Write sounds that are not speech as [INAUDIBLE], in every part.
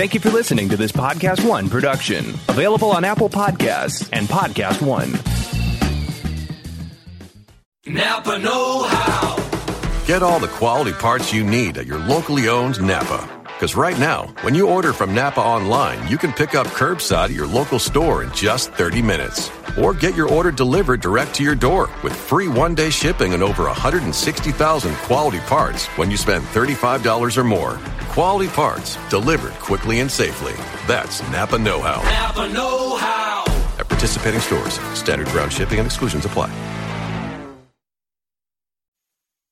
Thank you for listening to this Podcast One production, available on Apple Podcasts and Podcast One. Napa Know How. Get all the quality parts you need at your locally owned Napa. Because right now, when you order from Napa online, you can pick up curbside at your local store in just 30 minutes. Or get your order delivered direct to your door with free one day shipping and over 160,000 quality parts when you spend $35 or more. Quality parts delivered quickly and safely. That's Napa Know How. Napa Know How. At participating stores, standard ground shipping and exclusions apply.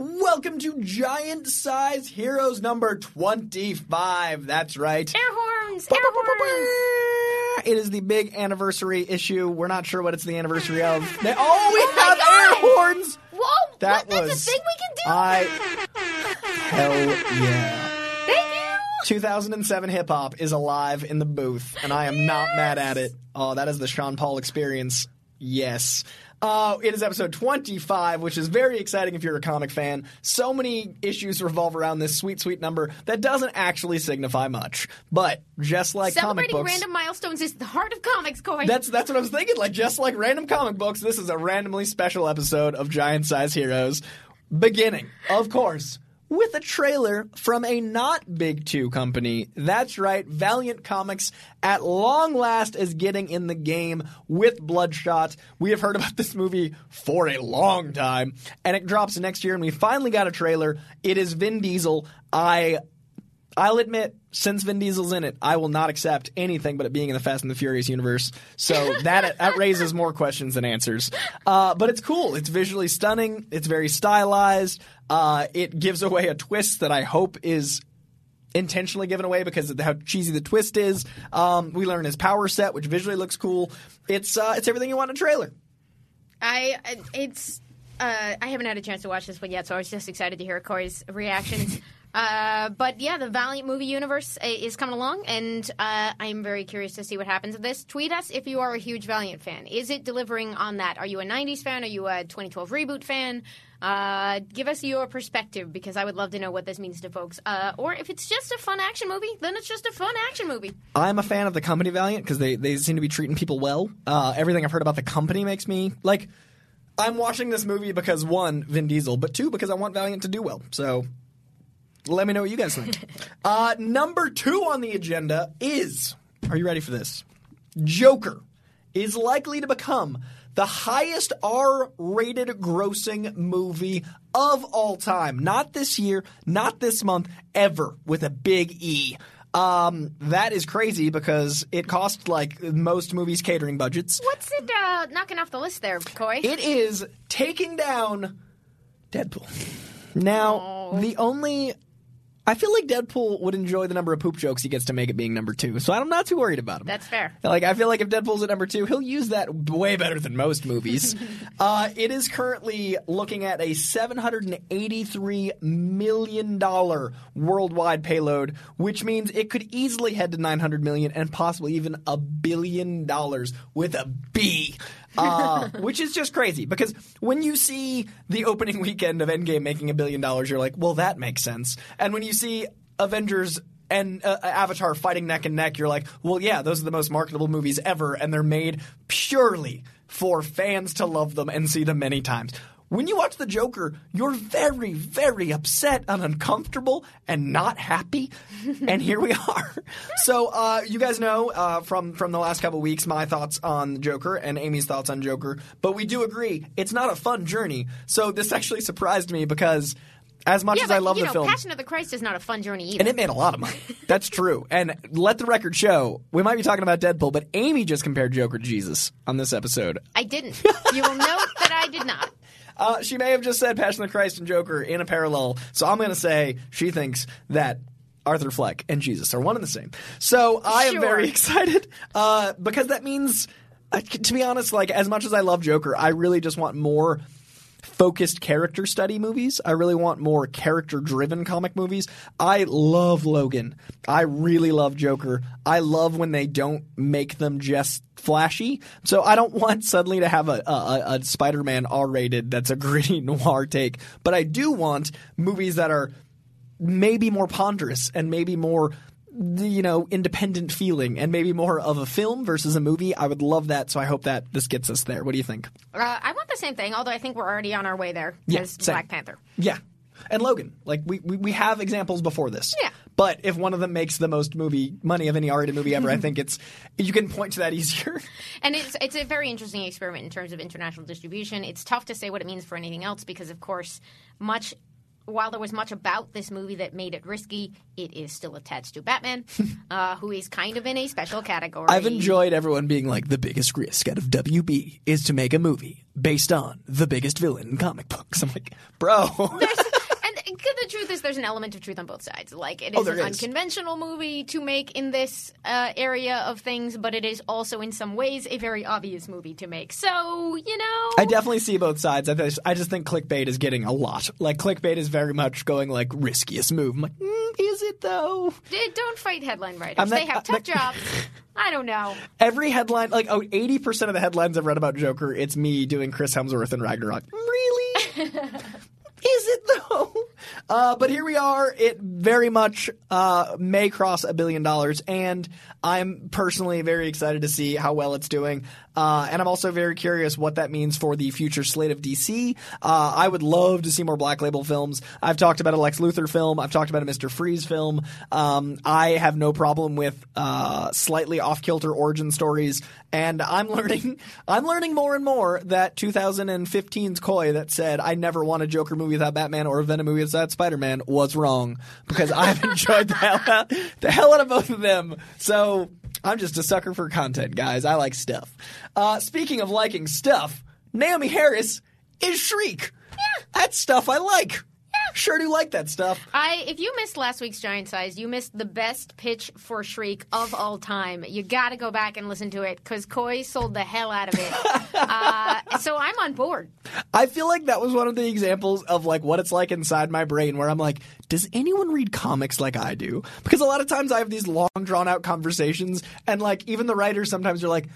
Welcome to Giant Size Heroes number 25. That's right. Air horns! Air horns! It is the big anniversary issue. We're not sure what it's the anniversary of. [SIGHS] They, oh, we Oh have air horns! Whoa! That what, that's was- a thing we can do? I. [LAUGHS] Hell yeah. Thank you! 2007 hip hop is alive in the booth, and I am not mad at it. Oh, that is the Sean Paul experience. Yes. Uh, it is episode 25, which is very exciting if you're a comic fan. So many issues revolve around this sweet, sweet number that doesn't actually signify much. But just like comic Celebrating books. random milestones is the heart of comics, Coy. That's that's what I was thinking. Like just like random comic books, this is a randomly special episode of Giant Size Heroes. Beginning, of course, with a trailer from a not big two company. That's right, Valiant Comics at long last is getting in the game with Bloodshot. We have heard about this movie for a long time, and it drops next year, and we finally got a trailer. It is Vin Diesel. I I'll admit, since Vin Diesel's in it, I will not accept anything but it being in the Fast and the Furious universe. So [LAUGHS] that that raises more questions than answers. Uh, but it's cool. It's visually stunning. It's very stylized. Uh, it gives away a twist that I hope is intentionally given away because of how cheesy the twist is. Um, we learn his power set, which visually looks cool. It's uh, it's everything you want in a trailer. I it's uh, I haven't had a chance to watch this one yet, so I was just excited to hear Corey's reactions. [LAUGHS] uh, but yeah, the Valiant movie universe uh, is coming along, and uh, I'm very curious to see what happens with this. Tweet us if you are a huge Valiant fan. Is it delivering on that? Are you a '90s fan? Are you a 2012 reboot fan? Uh, give us your perspective because I would love to know what this means to folks. Uh, or if it's just a fun action movie, then it's just a fun action movie. I'm a fan of the company Valiant because they, they seem to be treating people well. Uh, everything I've heard about the company makes me like. I'm watching this movie because one, Vin Diesel, but two, because I want Valiant to do well. So let me know what you guys think. [LAUGHS] uh, number two on the agenda is. Are you ready for this? Joker is likely to become the highest R rated grossing movie of all time. Not this year, not this month, ever, with a big E. Um, that is crazy because it cost like most movies' catering budgets. What's it uh, knocking off the list there, Coy? It is taking down Deadpool. Now, the only. I feel like Deadpool would enjoy the number of poop jokes he gets to make it being number two, so I'm not too worried about him. That's fair. Like I feel like if Deadpool's at number two, he'll use that way better than most movies. [LAUGHS] uh, it is currently looking at a seven hundred and eighty-three million dollar worldwide payload, which means it could easily head to nine hundred million and possibly even a billion dollars with a B. Uh, [LAUGHS] which is just crazy because when you see the opening weekend of Endgame making a billion dollars, you're like, well, that makes sense. And when you see Avengers and uh, Avatar fighting neck and neck, you're like, well, yeah, those are the most marketable movies ever, and they're made purely for fans to love them and see them many times. when you watch the Joker, you're very, very upset and uncomfortable and not happy. [LAUGHS] and here we are. So uh, you guys know uh, from from the last couple weeks my thoughts on the Joker and Amy's thoughts on Joker, but we do agree it's not a fun journey. So this actually surprised me because as much Yeah, as but I love you the know, film, Passion of the Christ is not a fun journey either. and it made a lot of money. [LAUGHS] That's true. And let the record show, we might be talking about Deadpool, but Amy just compared Joker to Jesus on this episode. I didn't. You will note that I did not. [LAUGHS] Uh, she may have just said Passion of the Christ and Joker in a parallel. So I'm going to say she thinks that Arthur Fleck and Jesus are one and the same. So I am Sure. very excited uh, because that means, uh, to be honest, like as much as I love Joker, I really just want more focused character study movies. I really want more character driven comic movies. I love Logan. I really love Joker. I love when they don't make them just flashy. So I don't [LAUGHS] want suddenly to have a, a, a Spider Man R rated that's a gritty [LAUGHS] noir take. But I do want movies that are maybe more ponderous and maybe more you know independent feeling and maybe more of a film versus a movie i would love that so i hope that this gets us there what do you think Uh, I want the same thing, although I think we're already on our way there Yeah, same. Black Panther. yeah and logan like we, we, we have examples before this Yeah. but if one of them makes the most movie money of any r-rated movie ever i think it's you can point to that easier [LAUGHS] And it's it's a very interesting experiment in terms of international distribution. It's tough to say what it means for anything else because, of course, much while there was much about this movie that made it risky, it is still attached to Batman, [LAUGHS] uh, who is kind of in a special category. i've enjoyed everyone being like the biggest risk out of wb is to make a movie based on the biggest villain in comic books [LAUGHS] i'm like bro And the truth is, there's an element of truth on both sides. Like it is Oh, an is. unconventional movie to make in this uh, area of things, but it is also, in some ways, a very obvious movie to make. So you know, I definitely see both sides. I just, I just think clickbait is getting a lot. Like clickbait is very much going like riskiest move. I'm like, mm, is it though? Don't fight headline writers. Not- they have tough not- jobs. [LAUGHS] I don't know. Every headline, like oh, 80 percent of the headlines I've read about Joker, it's me doing Chris Hemsworth and Ragnarok. Really? [LAUGHS] Is it though? Uh, but here we are. It very much uh, may cross a billion dollars, and I'm personally very excited to see how well it's doing. Uh, and I'm also very curious what that means for the future slate of DC. Uh, I would love to see more Black Label films. I've talked about a Lex Luthor film. I've talked about a Mr. Freeze film. Um, I have no problem with uh, slightly off kilter origin stories, and I'm [LAUGHS] learning. I'm learning more and more that 2015's Coy that said I never want a Joker movie without Batman or a Venom movie without Spider-Man was wrong because I've [LAUGHS] enjoyed the hell out, the hell out of both of them. So I'm just a sucker for content, guys. I like stuff. Uh, speaking of liking stuff, Naomie Harris is Shriek. Yeah, that's stuff I like. Sure do like that stuff. I if you missed last week's Giant Size, you missed the best pitch for Shriek of all time. You got to go back and listen to it because Coy sold the hell out of it. [LAUGHS] uh, so I'm on board. I feel like that was one of the examples of like what it's like inside my brain where I'm like, does anyone read comics like I do? Because a lot of times I have these long drawn out conversations and like even the writers sometimes are like,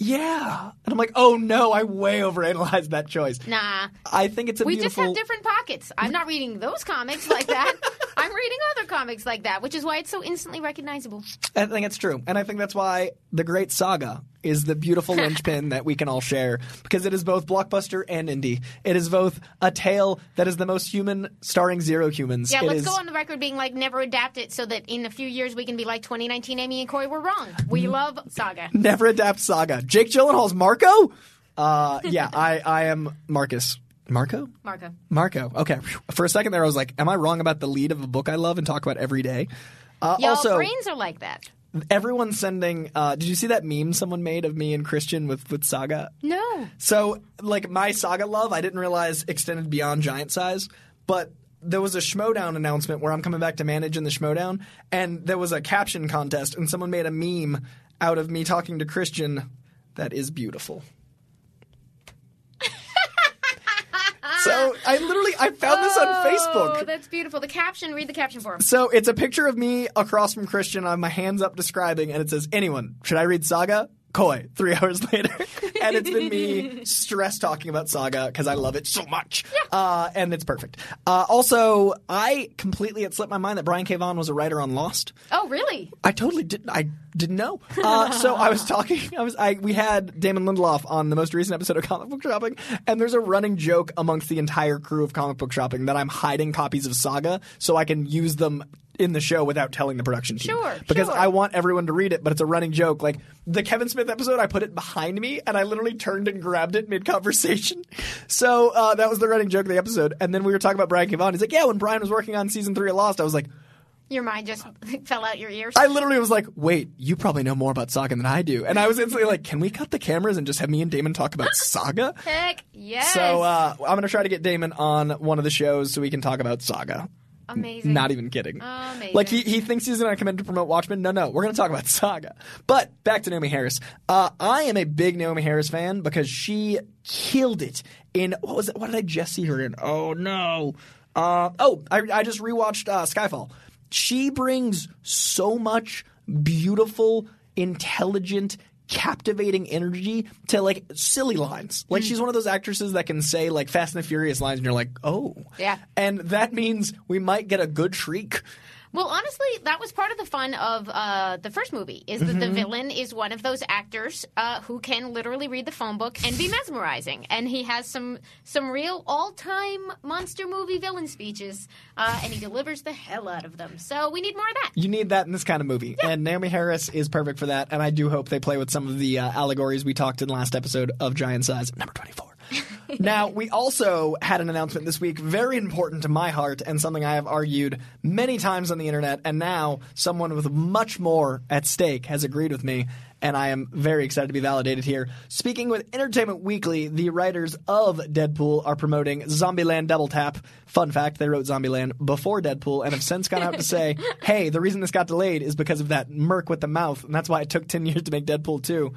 yeah. And I'm like, oh no, I way overanalyzed that choice. Nah. I think it's a We just have different pockets. I'm not reading those comics like that. [LAUGHS] I'm reading other comics like that, which is why it's so instantly recognizable. I think it's true. And I think that's why the Great Saga is the beautiful [LAUGHS] linchpin that we can all share because it is both blockbuster and indie. It is both a tale that is the most human, starring zero humans. Yeah, It let's is- go on the record being like never adapt it so that in a few years we can be like 2019 Amy and Corey were wrong. We love Saga. Never adapt Saga. Jake Gyllenhaal's Marco? Uh, yeah, [LAUGHS] I, I am Marcus. Marco? Marco. Marco. Okay. For a second there, I was like, am I wrong about the lead of a book I love and talk about every day? Uh, Y'all also, brains are like that. Everyone's sending. Uh, did you see that meme someone made of me and Kristian with, with Saga? No. So, like my Saga love, I didn't realize extended beyond giant size, but there was a Schmoedown announcement where I'm coming back to manage in the Schmoedown, and there was a caption contest, and someone made a meme out of me talking to Kristian. That is beautiful. So I literally I found this on Facebook. Oh, Facebook. that's beautiful. The caption, read the caption for him. So it's a picture of me across from Kristian. I have my hands up describing, and it says, "Anyone, should I read Saga?" Coy three [LAUGHS] hours later, [LAUGHS] and it's been me stress talking about Saga because I love it so much, uh, and it's perfect. Uh, also, I completely had slipped my mind that Brian K. Vaughan was a writer on Lost. Oh, really? I totally didn't. I didn't know. Uh, so I was talking. I was. I we had Damon Lindelof on the most recent episode of Comic Book Shopping, and there's a running joke amongst the entire crew of Comic Book Shopping that I'm hiding copies of Saga so I can use them in the show without telling the production team. Sure, Because sure. I want everyone to read it, but it's a running joke. Like the Kevin Smith episode, I put it behind me, and I literally turned and grabbed it mid conversation. [LAUGHS] So uh, that was the running joke of the episode. And then we were talking about Brian K. He's like, "Yeah, when Brian was working on season three of Lost, I was like." Your mind just [LAUGHS] fell out your ears. I literally was like, wait, you probably know more about Saga than I do. And I was instantly like, can we cut the cameras and just have me and Damon talk about [LAUGHS] Saga? Heck yes. So uh, I'm going to try to get Damon on one of the shows so we can talk about Saga. Amazing. Not even kidding. Amazing. Like he, he thinks he's going to come in to promote Watchmen. No, no, we're going to talk about Saga. But back to Naomie Harris. Uh, I am a big Naomie Harris fan because she killed it in what was it? What did I just see her in? Oh no. Uh, oh, I, I just rewatched uh, Skyfall. She brings so much beautiful, intelligent, captivating energy to like silly lines. Like she's hmm. one of those actresses that can say like Fast and the Furious lines, and you're like, oh, Yeah. and that means we might get a good shriek. Well, honestly, that was part of the fun of uh, the first movie. Is that Mm-hmm. the villain is one of those actors uh, who can literally read the phone book and be mesmerizing, and he has some some real all time monster movie villain speeches, uh, and he delivers the hell out of them. So we need more of that. You need that in this kind of movie, and Naomie Harris is perfect for that. And I do hope they play with some of the uh, allegories we talked in last episode of Giant Size, number twenty-four. [LAUGHS] now, we also had an announcement this week, very important to my heart, and something I have argued many times on the internet. And now, someone with much more at stake has agreed with me, and I am very excited to be validated here. Speaking with Entertainment Weekly, the writers of Deadpool are promoting Zombieland Double Tap. Fun fact, they wrote Zombieland before Deadpool and have since gone out to say, [LAUGHS] hey, the reason this got delayed is because of that Merc with the mouth, and that's why it took 10 years to make Deadpool 2.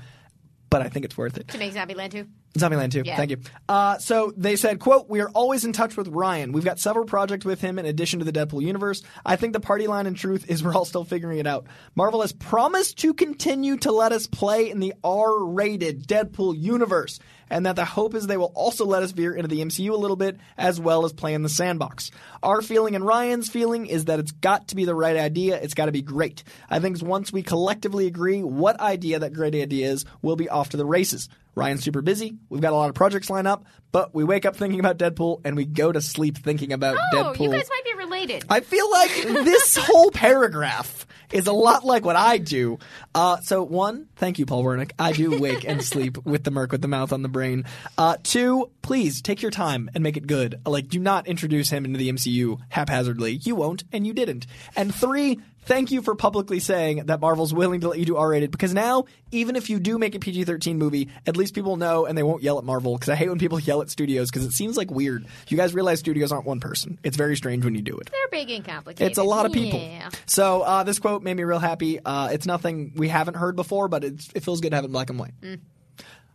But I think it's worth it. To make Zombieland 2. Zombieland 2. Yeah. Thank you. Uh, so they said, quote, we are always in touch with Ryan. We've got several projects with him in addition to the Deadpool universe. I think the party line in truth is [LAUGHS] we're all still figuring it out. Marvel has promised to continue to let us play in the R-rated Deadpool universe. And that the hope is they will also let us veer into the MCU a little bit as well as play in the sandbox. Our feeling and Ryan's feeling is that it's got to be the right idea. It's got to be great. I think once we collectively agree what idea that great idea is, we'll be off to the races. Ryan's super busy. We've got a lot of projects lined up, but we wake up thinking about Deadpool and we go to sleep thinking about Oh, Deadpool. you guys might be related. I feel like this whole paragraph is a lot like what I do. Uh, so, one, thank you, Paul Wernick. I do [LAUGHS] wake and sleep with the Merc with the mouth on the brain. Uh, two, please take your time and make it good. Like, do not introduce him into the MCU haphazardly. You won't, and you didn't. And three, thank you for publicly saying that Marvel's willing to let you do R rated because now, even if you do make a PG 13 movie, at least people know and they won't yell at Marvel because I hate when people [LAUGHS] yell at studios because it seems like weird. You guys realize studios aren't one person. It's very strange when you do it. They're big and complicated. It's a lot of people. Yeah. So uh, this quote made me real happy. Uh, it's nothing we haven't heard before, but it's, it feels good to have it in black and white. Mm.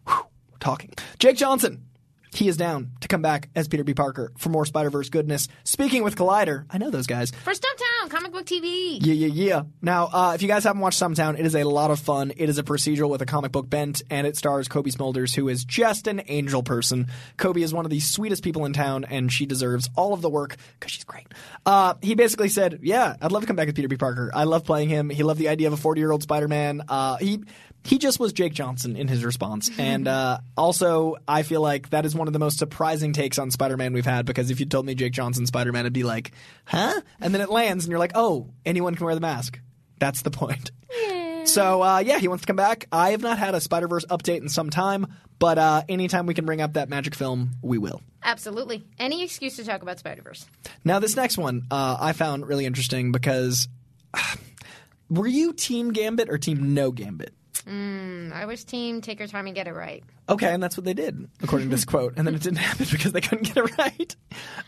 Whew, talking. Jake Johnson. He is down to come back as Peter B. Parker for more Spider Verse goodness. Speaking with Collider, I know those guys. For Stumptown, comic book TV. Yeah, yeah, yeah. Now, uh, if you guys haven't watched Stumptown, it is a lot of fun. It is a procedural with a comic book bent, and it stars Cobie Smulders, who is just an angel person. Cobie is one of the sweetest people in town, and she deserves all of the work because she's great. Uh, he basically said, "Yeah, I'd love to come back with Peter B. Parker. I love playing him. He loved the idea of a forty-year-old Spider-Man. Uh, he." He just was Jake Johnson in his response. [LAUGHS] And uh, also, I feel like that is one of the most surprising takes on Spider Man we've had because if you told me Jake Johnson Spider Man, I'd be like, huh? And then it lands and you're like, oh, anyone can wear the mask. That's the point. So, uh, yeah, he wants to come back. I have not had a Spider Verse update in some time, but uh, anytime we can bring up that magic film, we will. Absolutely. Any excuse to talk about Spider Verse. Now, this next one uh, I found really interesting because [SIGHS] were you Team Gambit or Team No Gambit? I was team take your time and get it right. Okay, and that's what they did, according to this quote. And then it didn't [LAUGHS] happen because they couldn't get it right.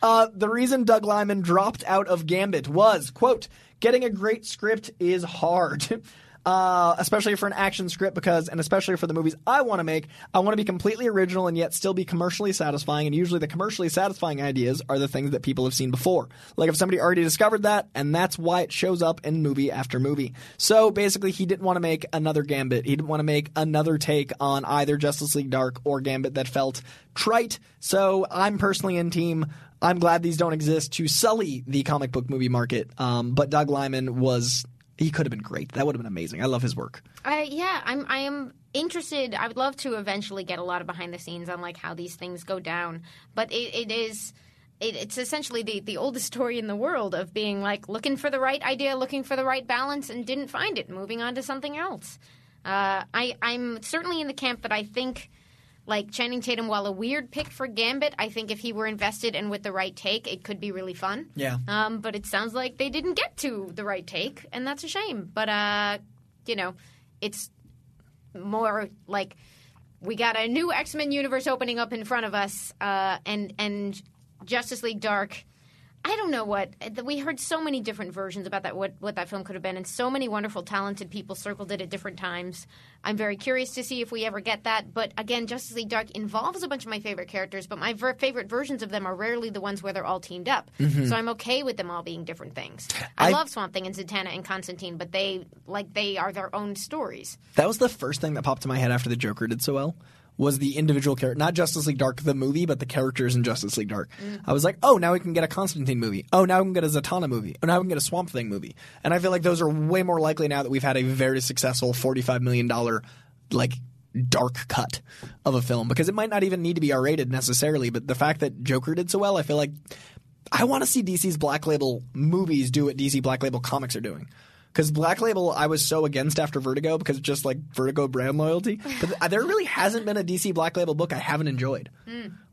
Uh, the reason Doug Liman dropped out of Gambit was, quote, getting a great script is hard. [LAUGHS] uh, especially for an action script because, and especially for the movies I want to make, I want to be completely original and yet still be commercially satisfying. And usually the commercially satisfying ideas are the things that people have seen before. Like if somebody already discovered that, and that's why it shows up in movie after movie. So basically, he didn't want to make another Gambit. He didn't want to make another take on either Justice League Dark or Gambit that felt trite. So I'm personally in team. I'm glad these don't exist to sully the comic book movie market. Um, but Doug Liman was he could have been great. That would have been amazing. I love his work. Uh, yeah, I'm. I am interested. I would love to eventually get a lot of behind the scenes on like how these things go down. But it, it is. It, it's essentially the, the oldest story in the world of being like looking for the right idea, looking for the right balance, and didn't find it, moving on to something else. Uh, I I'm certainly in the camp that I think like Channing Tatum, while a weird pick for Gambit, I think if he were invested and with the right take, it could be really fun. Yeah. Um, but it sounds like they didn't get to the right take, and that's a shame. But uh, you know, it's more like we got a new X Men universe opening up in front of us, uh, and and Justice League Dark. I don't know what uh, we heard so many different versions about that what what that film could have been, and so many wonderful, talented people circled it at different times. I'm very curious to see if we ever get that. But again, Justice League Dark involves a bunch of my favorite characters, but my ver- favorite versions of them are rarely the ones where they're all teamed up. Mm-hmm. So I'm okay with them all being different things. I, I- love Swamp Thing and Zatanna and Constantine, but they like they are their own stories. That was the first thing that popped in my head after the Joker did so well. Was the individual character, not Justice League Dark the movie, but the characters in Justice League Dark. I was like, oh, now we can get a Constantine movie. Oh, now we can get a Zatanna movie. Oh, now we can get a Swamp Thing movie. And I feel like those are way more likely now that we've had a very successful $45 million, like, dark cut of a film because it might not even need to be R rated necessarily, but the fact that Joker did so well, I feel like I want to see DC's Black Label movies do what DC Black Label comics are doing. Because Black Label, I was so against after Vertigo because just like Vertigo brand loyalty. [SIGHS] But there really hasn't been a DC Black Label book I haven't enjoyed,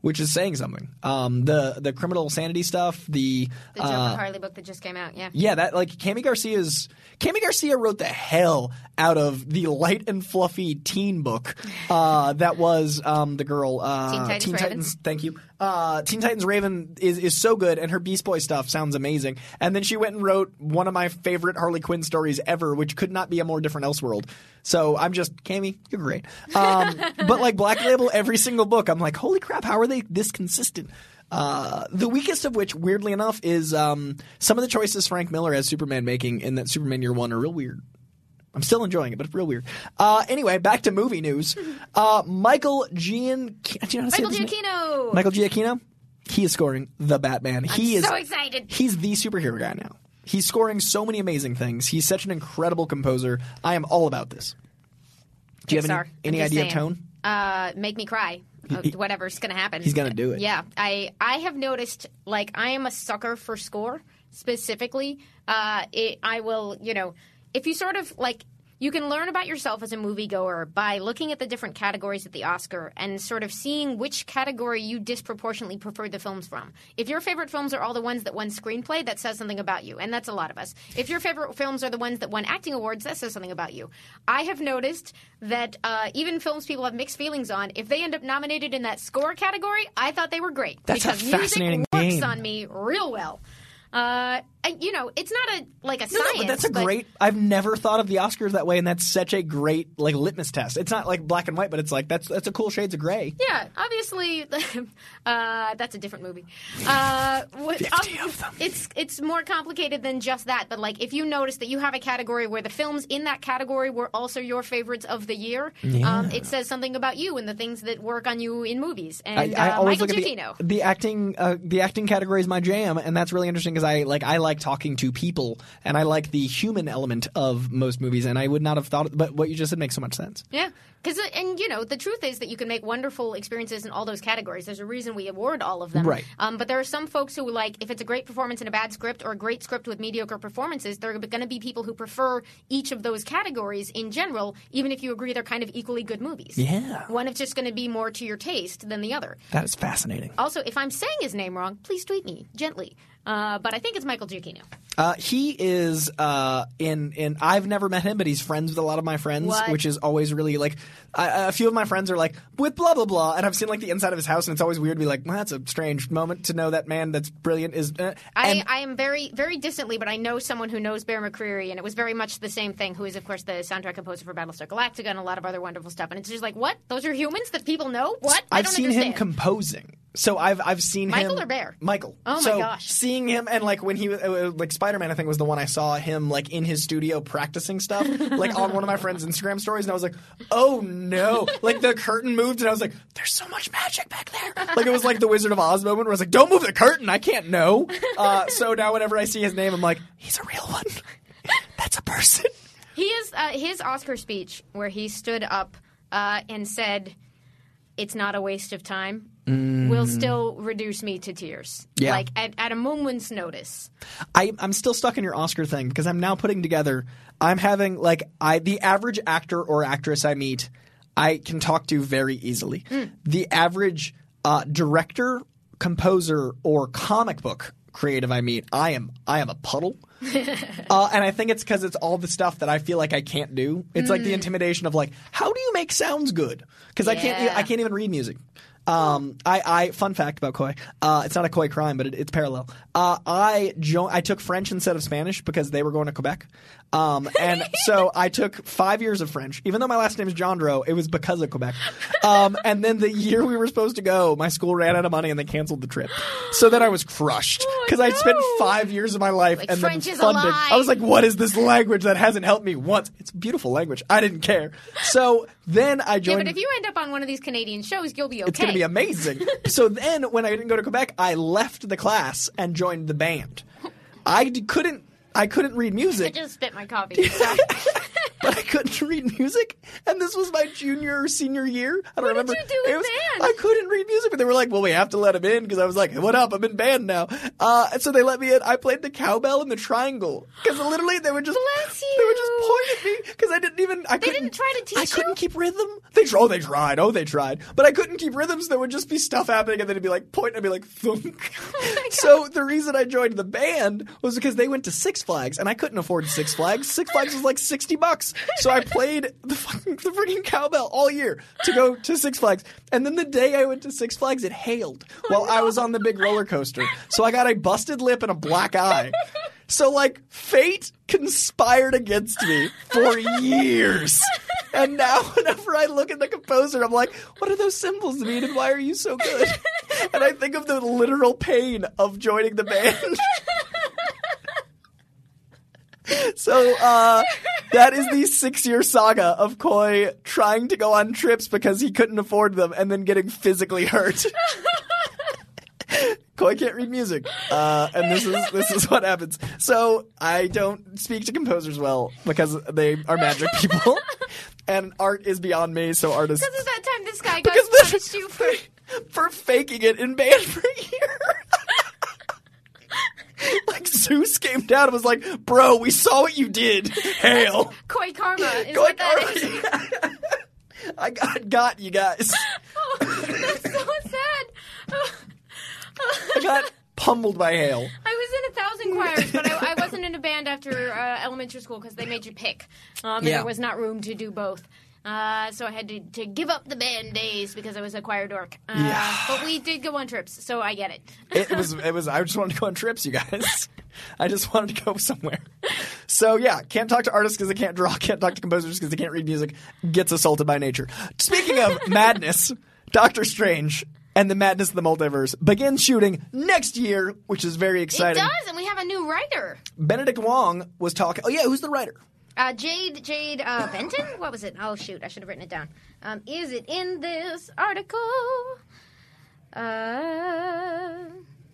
which is saying something. Um, the the criminal sanity stuff, the The Joker uh, Harley book that just came out, yeah. yeah, that like Kami Garcia's Kami Garcia wrote the hell out of the light and fluffy teen book [LAUGHS] uh, that was um, the girl uh, Teen Titans Raven. Thank you. Uh, Teen Titans Raven is is so good, and her Beast Boy stuff sounds amazing. And then she went and wrote one of my favorite Harley Quinn stories ever, which could not be a more different Elseworld. So I'm just Kami, you're great. Um, [LAUGHS] but like Black Label, every single book, I'm like, holy crap, how are they this consistent? Uh, the weakest of which, weirdly enough, is um, some of the choices Frank Miller has Superman making in that Superman Year One are real weird. I'm still enjoying it, but it's real weird. Uh, anyway, back to movie news. [LAUGHS] Uh, Michael Gian, do you know how to say Michael this name? Giacchino. Michael Giacchino. He is scoring the Batman. He I'm is so excited. He's the superhero guy now. He's scoring so many amazing things. He's such an incredible composer. I am all about this. Do you Pixar. have any, any just idea of saying. tone? Uh, make me cry. Uh, he- Whatever's going to happen. He's gonna do it. Yeah, I I have noticed. Like I am a sucker for score specifically. Uh, it, I will, you know, if you sort of like. You can learn about yourself as a moviegoer by looking at the different categories at the Oscar and sort of seeing which category you disproportionately prefer the films from. If your favorite films are all the ones that won screenplay, that says something about you, and that's a lot of us. If your favorite films are the ones that won acting awards, that says something about you. I have noticed that uh, even films people have mixed feelings on, if they end up nominated in that score category, I thought they were great That's a because fascinating music works on me real well. Uh, you know, it's not a like a No, no, but that's a great. I've never thought of the Oscars that way, and that's such a great like litmus test. It's not like black and white, but it's like that's that's a cool shades of gray. Yeah, obviously, [LAUGHS] uh, that's a different movie. Uh, what- 50 of them. It's it's more complicated than just that. But like, if you notice that you have a category where the films in that category were also your favorites of the year, um, it says something about you and the things that work on you in movies. And I, I uh, always Michael look at Giacchino. the, the acting. Uh, the acting category is my jam, and that's really interesting because I like I like talking to people, and I like the human element of most movies. And I would not have thought, but what you just said makes so much sense. Yeah, because and you know the truth is that you can make wonderful experiences in all those categories. There's a reason we award all of them. Right. Um, but there are some folks who like if it's a great performance in a bad script or a great script with mediocre performances, there are going to be people who prefer each of those categories in general, even if you agree they're kind of equally good movies. Yeah. One is just going to be more to your taste than the other. That is fascinating. Also, if I'm saying his name wrong, please tweet me gently. Uh, but I think it's Michael Giacchino. Uh, he is uh, in in. I've never met him, but he's friends with a lot of my friends, What? which is always really like. I, a few of my friends are like with blah blah blah, and I've seen like the inside of his house, and it's always weird to be like, well, that's a strange moment to know that man that's brilliant is. Uh, I, I am very, very distantly, but I know someone who knows Bear McCreary, and it was very much the same thing. Who is, of course, the soundtrack composer for Battlestar Galactica and a lot of other wonderful stuff. And it's just like, what? Those are humans that people know? What? I I've don't seen understand. him composing. So I've I've seen Michael him. or Bear? Michael. Oh my so gosh. Seeing him and like when he was uh, like Spider Man, I think was the one I saw him like in his studio practicing stuff, [LAUGHS] like on one of my friend's Instagram stories, and I was like, oh no! Like the curtain moved, and I was like, there's so much magic back there. Like it was like the Wizard of Oz moment where I was like, don't move the curtain, I can't know. Uh, so now whenever I see his name, I'm like, he's a real one. That's a person. He is uh, his Oscar speech where he stood up uh, and said, "It's not a waste of time." Will still reduce me to tears. Yeah. Like at, at a moment's notice. I, I'm still stuck in your Oscar thing because I'm now putting together. I'm having like I the average actor or actress I meet, I can talk to very easily. The average uh, director, composer, or comic book creative I meet, I am I am a puddle. [LAUGHS] uh, and I think it's because it's all the stuff that I feel like I can't do. It's like the intimidation of like, how do you make sounds good? Because I can't I can't even read music. Um, I, I fun fact about Coy. Uh, it's not a Coy crime, but it, it's parallel. Uh, I jo- I took French instead of Spanish because they were going to Quebec. Um, [LAUGHS] and so I took five years of French, even though my last name is Jandreau. It was because of Quebec. Um, and then the year we were supposed to go, my school ran out of money and they canceled the trip. So then I was crushed [GASPS] because I'd spent five years of my life Like, and French then is a funding. lie. I was like, what is this language that hasn't helped me once? It's a beautiful language. I didn't care. So then I joined. Yeah, but if you end up on one of these Canadian shows, you'll be okay. It's going to be amazing. [LAUGHS] so then, when I didn't go to Quebec, I left the class and joined the band. I d- couldn't. I couldn't read music. I just spit my coffee. [LAUGHS] [LAUGHS] But I couldn't read music, and this was my junior or senior year. I don't What did remember. you do It was- band? I couldn't read music, but they were like, "Well, we have to let him in," because I was like, "What up? I'm in band now." Uh, and so they let me in. I played the cowbell and the triangle because literally they would just Bless they would just point at me because I didn't even. I They couldn't didn't try to teach I couldn't you? keep rhythm. They oh they tried oh they tried, but I couldn't keep rhythms. There would just be stuff happening, and then it'd be like point, and I'd be like thunk. [LAUGHS] Oh [LAUGHS] so the reason I joined the band was because they went to Six Flags, and I couldn't afford Six Flags. Six Flags was like sixty bucks, so I played the fucking the freaking cowbell all year to go to Six Flags. And then the day I went to Six Flags, it hailed while I was on the big roller coaster, so I got a busted lip and a black eye. So like fate conspired against me for years. And now whenever I look at the composer, I'm like, what do those symbols mean and why are you so good? And I think of the literal pain of joining the band. [LAUGHS] So uh, that is the six-year saga of Coy trying to go on trips because he couldn't afford them, and then getting physically hurt. [LAUGHS] Coy can't read music, uh, and this is this is what happens. So I don't speak to composers well because they are magic people, and art is beyond me. So artists Because of that time this guy got punished you for. [LAUGHS] for faking it in band for a year. [LAUGHS] like Zeus came down and was like, "Bro, we saw what you did. [LAUGHS] Hail." Coy karma is Coy what karma. is. [LAUGHS] I got got you guys. That's so sad. I got pummeled by hail. I was in a thousand choirs, but I, I wasn't in a band after uh, elementary school because they made you pick. Um, and Yeah. there was not room to do both. Uh, so I had to, to give up the band days because I was a choir dork. Uh, Yeah. But we did go on trips, so I get it. It [LAUGHS] was it was I just wanted to go on trips, you guys. I just wanted to go somewhere. So yeah, can't talk to artists because they can't draw, can't talk to composers because they can't read music, gets assaulted by nature. Speaking of [LAUGHS] madness, Doctor Strange and the madness of the multiverse begins shooting next year, which is very It exciting. does, and we have a new writer. Benedict Wong was talking. Oh yeah, who's the writer? Uh, Jade Jade uh, Benton? What was it? Oh shoot, I should have written it down. Um, is it in this article? Uh,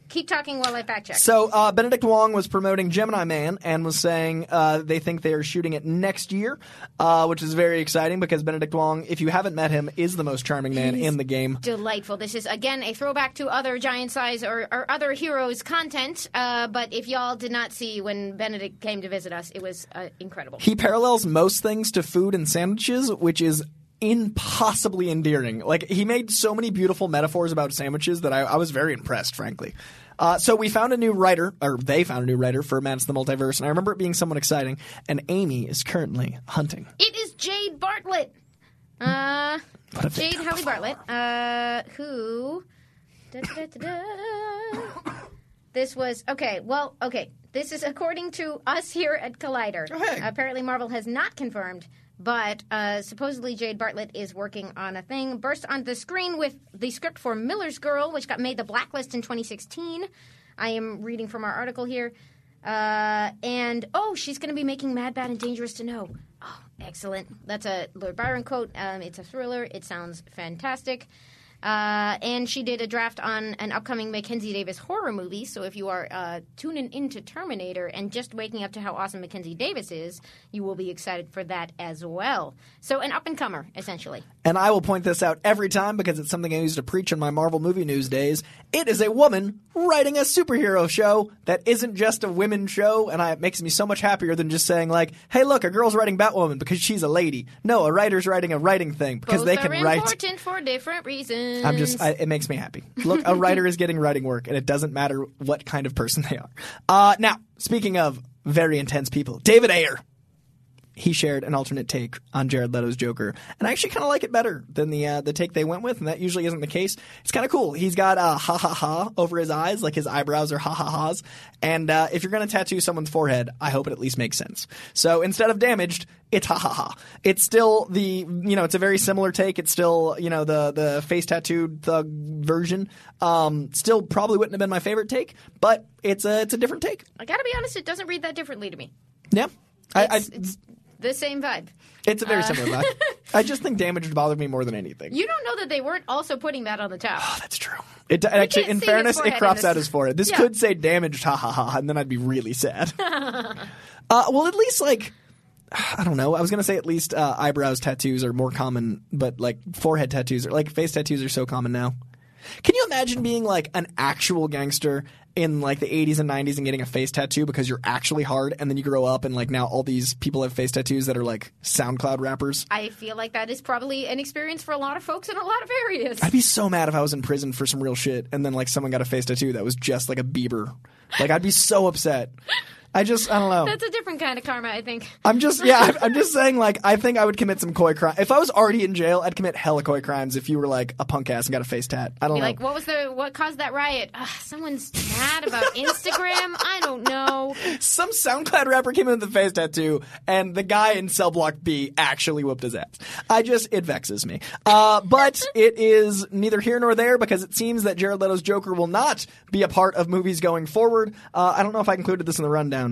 keep talking while I fact check. So uh, Benedict Wong was promoting Gemini Man and was saying uh, they think they are shooting it next year, uh, which is very exciting because Benedict Wong, if you haven't met him, is the most charming man in the game. Delightful. This is again a throwback to other giant size or, or other heroes content. Uh, but if y'all did not see when Benedict came to visit us, it was uh, incredible. He parallels most things to food and sandwiches, which is impossibly endearing. Like he made so many beautiful metaphors about sandwiches that I, I was very impressed, frankly. Uh, so we found a new writer, or they found a new writer for Madness of the Multiverse, and I remember it being somewhat exciting. And Amy is currently hunting. It is Jade Bartlett. Uh, [LAUGHS] Jade Halley Bartlett, uh, who. da, da, da. This was okay. Well, okay. This is according to us here at Collider. Okay. Apparently, Marvel has not confirmed, but uh, supposedly Jade Bartlett is working on a thing. Burst onto the screen with the script for Miller's Girl, which got made the blacklist in 2016. I am reading from our article here. Uh, and oh, she's going to be making Mad, Bad, and Dangerous to Know. Oh, excellent. That's a Lord Byron quote. Um, it's a thriller. It sounds fantastic. Uh, and she did a draft on an upcoming Mackenzie Davis horror movie. So if you are uh, tuning into Terminator and just waking up to how awesome Mackenzie Davis is, you will be excited for that as well. So an up and comer, essentially. And I will point this out every time because it's something I used to preach in my Marvel movie news days. It is a woman writing a superhero show that isn't just a women show, and I, it makes me so much happier than just saying like, "Hey, look, a girl's writing Batwoman because she's a lady." No, a writer's writing a writing thing because Both they can write. It's important for different reasons. I'm just, I, it makes me happy. [LAUGHS] Look, a writer is getting writing work, and it doesn't matter what kind of person they are. Uh, now, speaking of very intense people, David Ayer. He shared an alternate take on Jared Leto's Joker, and I actually kind of like it better than the uh, the take they went with, and that usually isn't the case. It's kind of cool. He's got uh, ha ha ha over his eyes, like his eyebrows are ha ha ha's. And uh, if you're going to tattoo someone's forehead, I hope it at least makes sense. So instead of damaged, it's ha ha ha. It's still the you know it's a very similar take. It's still you know the the face tattooed thug version. Um, still probably wouldn't have been my favorite take, but it's a it's a different take. I gotta be honest, it doesn't read that differently to me. Yeah, I, I, It's, it's the same vibe. it's a very similar vibe. [LAUGHS] I just think damaged bothered me more than anything. You don't know that they weren't also putting that on the top. Oh, that's true. It actually, can't in fairness, it crops this. out his forehead. This Yeah. could say damaged, ha ha ha, and then I'd be really sad. [LAUGHS] uh, well, at least like. I don't know. I was gonna say at least uh, eyebrows tattoos are more common, but like forehead tattoos or like face tattoos are so common now. Can you imagine being like an actual gangster in like the 80s and 90s and getting a face tattoo because you're actually hard, and then you grow up and like now all these people have face tattoos that are like SoundCloud rappers? I feel like that is probably an experience for a lot of folks in a lot of areas. I'd be so mad if I was in prison for some real shit and then like someone got a face tattoo that was just like a Bieber. Like I'd be so upset. I just I don't know. That's a different kind of karma, I think. I'm just yeah. I'm, I'm just [LAUGHS] saying like I think I would commit some Coy crime if I was already in jail. I'd commit hella Coy crimes if you were like a punk ass and got a face tat. I don't Be know. like, what was the what caused that riot? Ugh, someone's mad about Instagram. I don't know. some SoundCloud rapper came in with a face tattoo, and the guy in Cell Block B actually whooped his ass. I just it vexes me. Uh, but [LAUGHS] it is neither here nor there because it seems that Jared Leto's Joker will not be a part of movies going forward. Uh, I don't know if I included this in the rundown.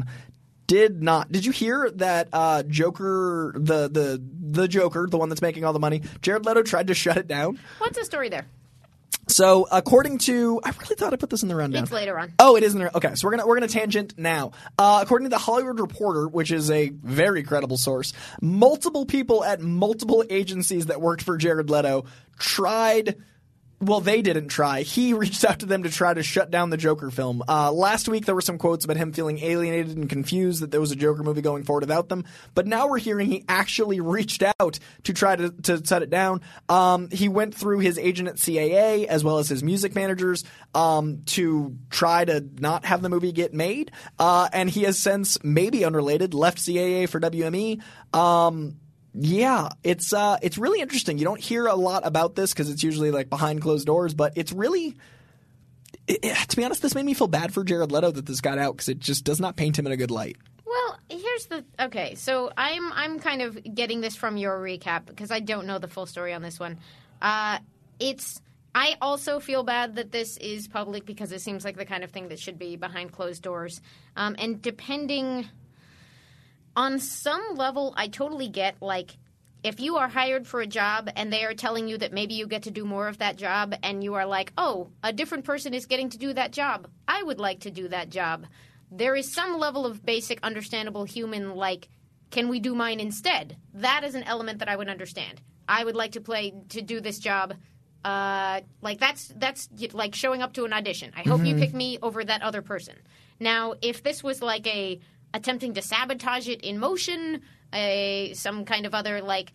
Did not. Did you hear that uh, Joker, the the the Joker, the one that's making all the money? Jared Leto tried to shut it down. What's the story there? So, according to, I really thought I put this in the rundown. It's later on. Oh, it is in there. Okay, so we're gonna we're gonna tangent now. Uh, according to the Hollywood Reporter, which is a very credible source, multiple people at multiple agencies that worked for Jared Leto tried. Well, they didn't try. He [LAUGHS] reached out to them to try to shut down the Joker film. Uh, last week, there were some quotes about him feeling alienated and confused that there was a Joker movie going forward without them. But now we're hearing he actually [LAUGHS] reached out to try to, to shut it down. Um, he went through his agent at CAA as well as his music managers um, to try to not have the movie get made. Uh, and he has since, maybe unrelated, left CAA for WME. Um, yeah, it's uh, it's really interesting. You don't hear a lot about this because it's usually like behind closed doors, but it's really. It, it- to be honest, this made me feel bad for Jared Leto that this got out because it just does not paint him in a good light. Well, here's the okay. So I'm I'm kind of getting this from your recap because I don't know the full story on this one. Uh, it's I also feel bad that this is public because it seems like the kind of thing that should be behind closed doors. Um, and depending on some level, I totally get like if you are hired for a job and they are telling you that maybe you get to do more of that job and you are like, oh, a different person is getting to do that job. I would like to do that job. There is some level of basic, understandable human, like, can we do mine instead? That is an element that I would understand. I would like to play to do this job. Uh, like that's that's like showing up to an audition. I hope you pick me over that other person. Now, if this was like a attempting to sabotage it in motion, a some kind of other like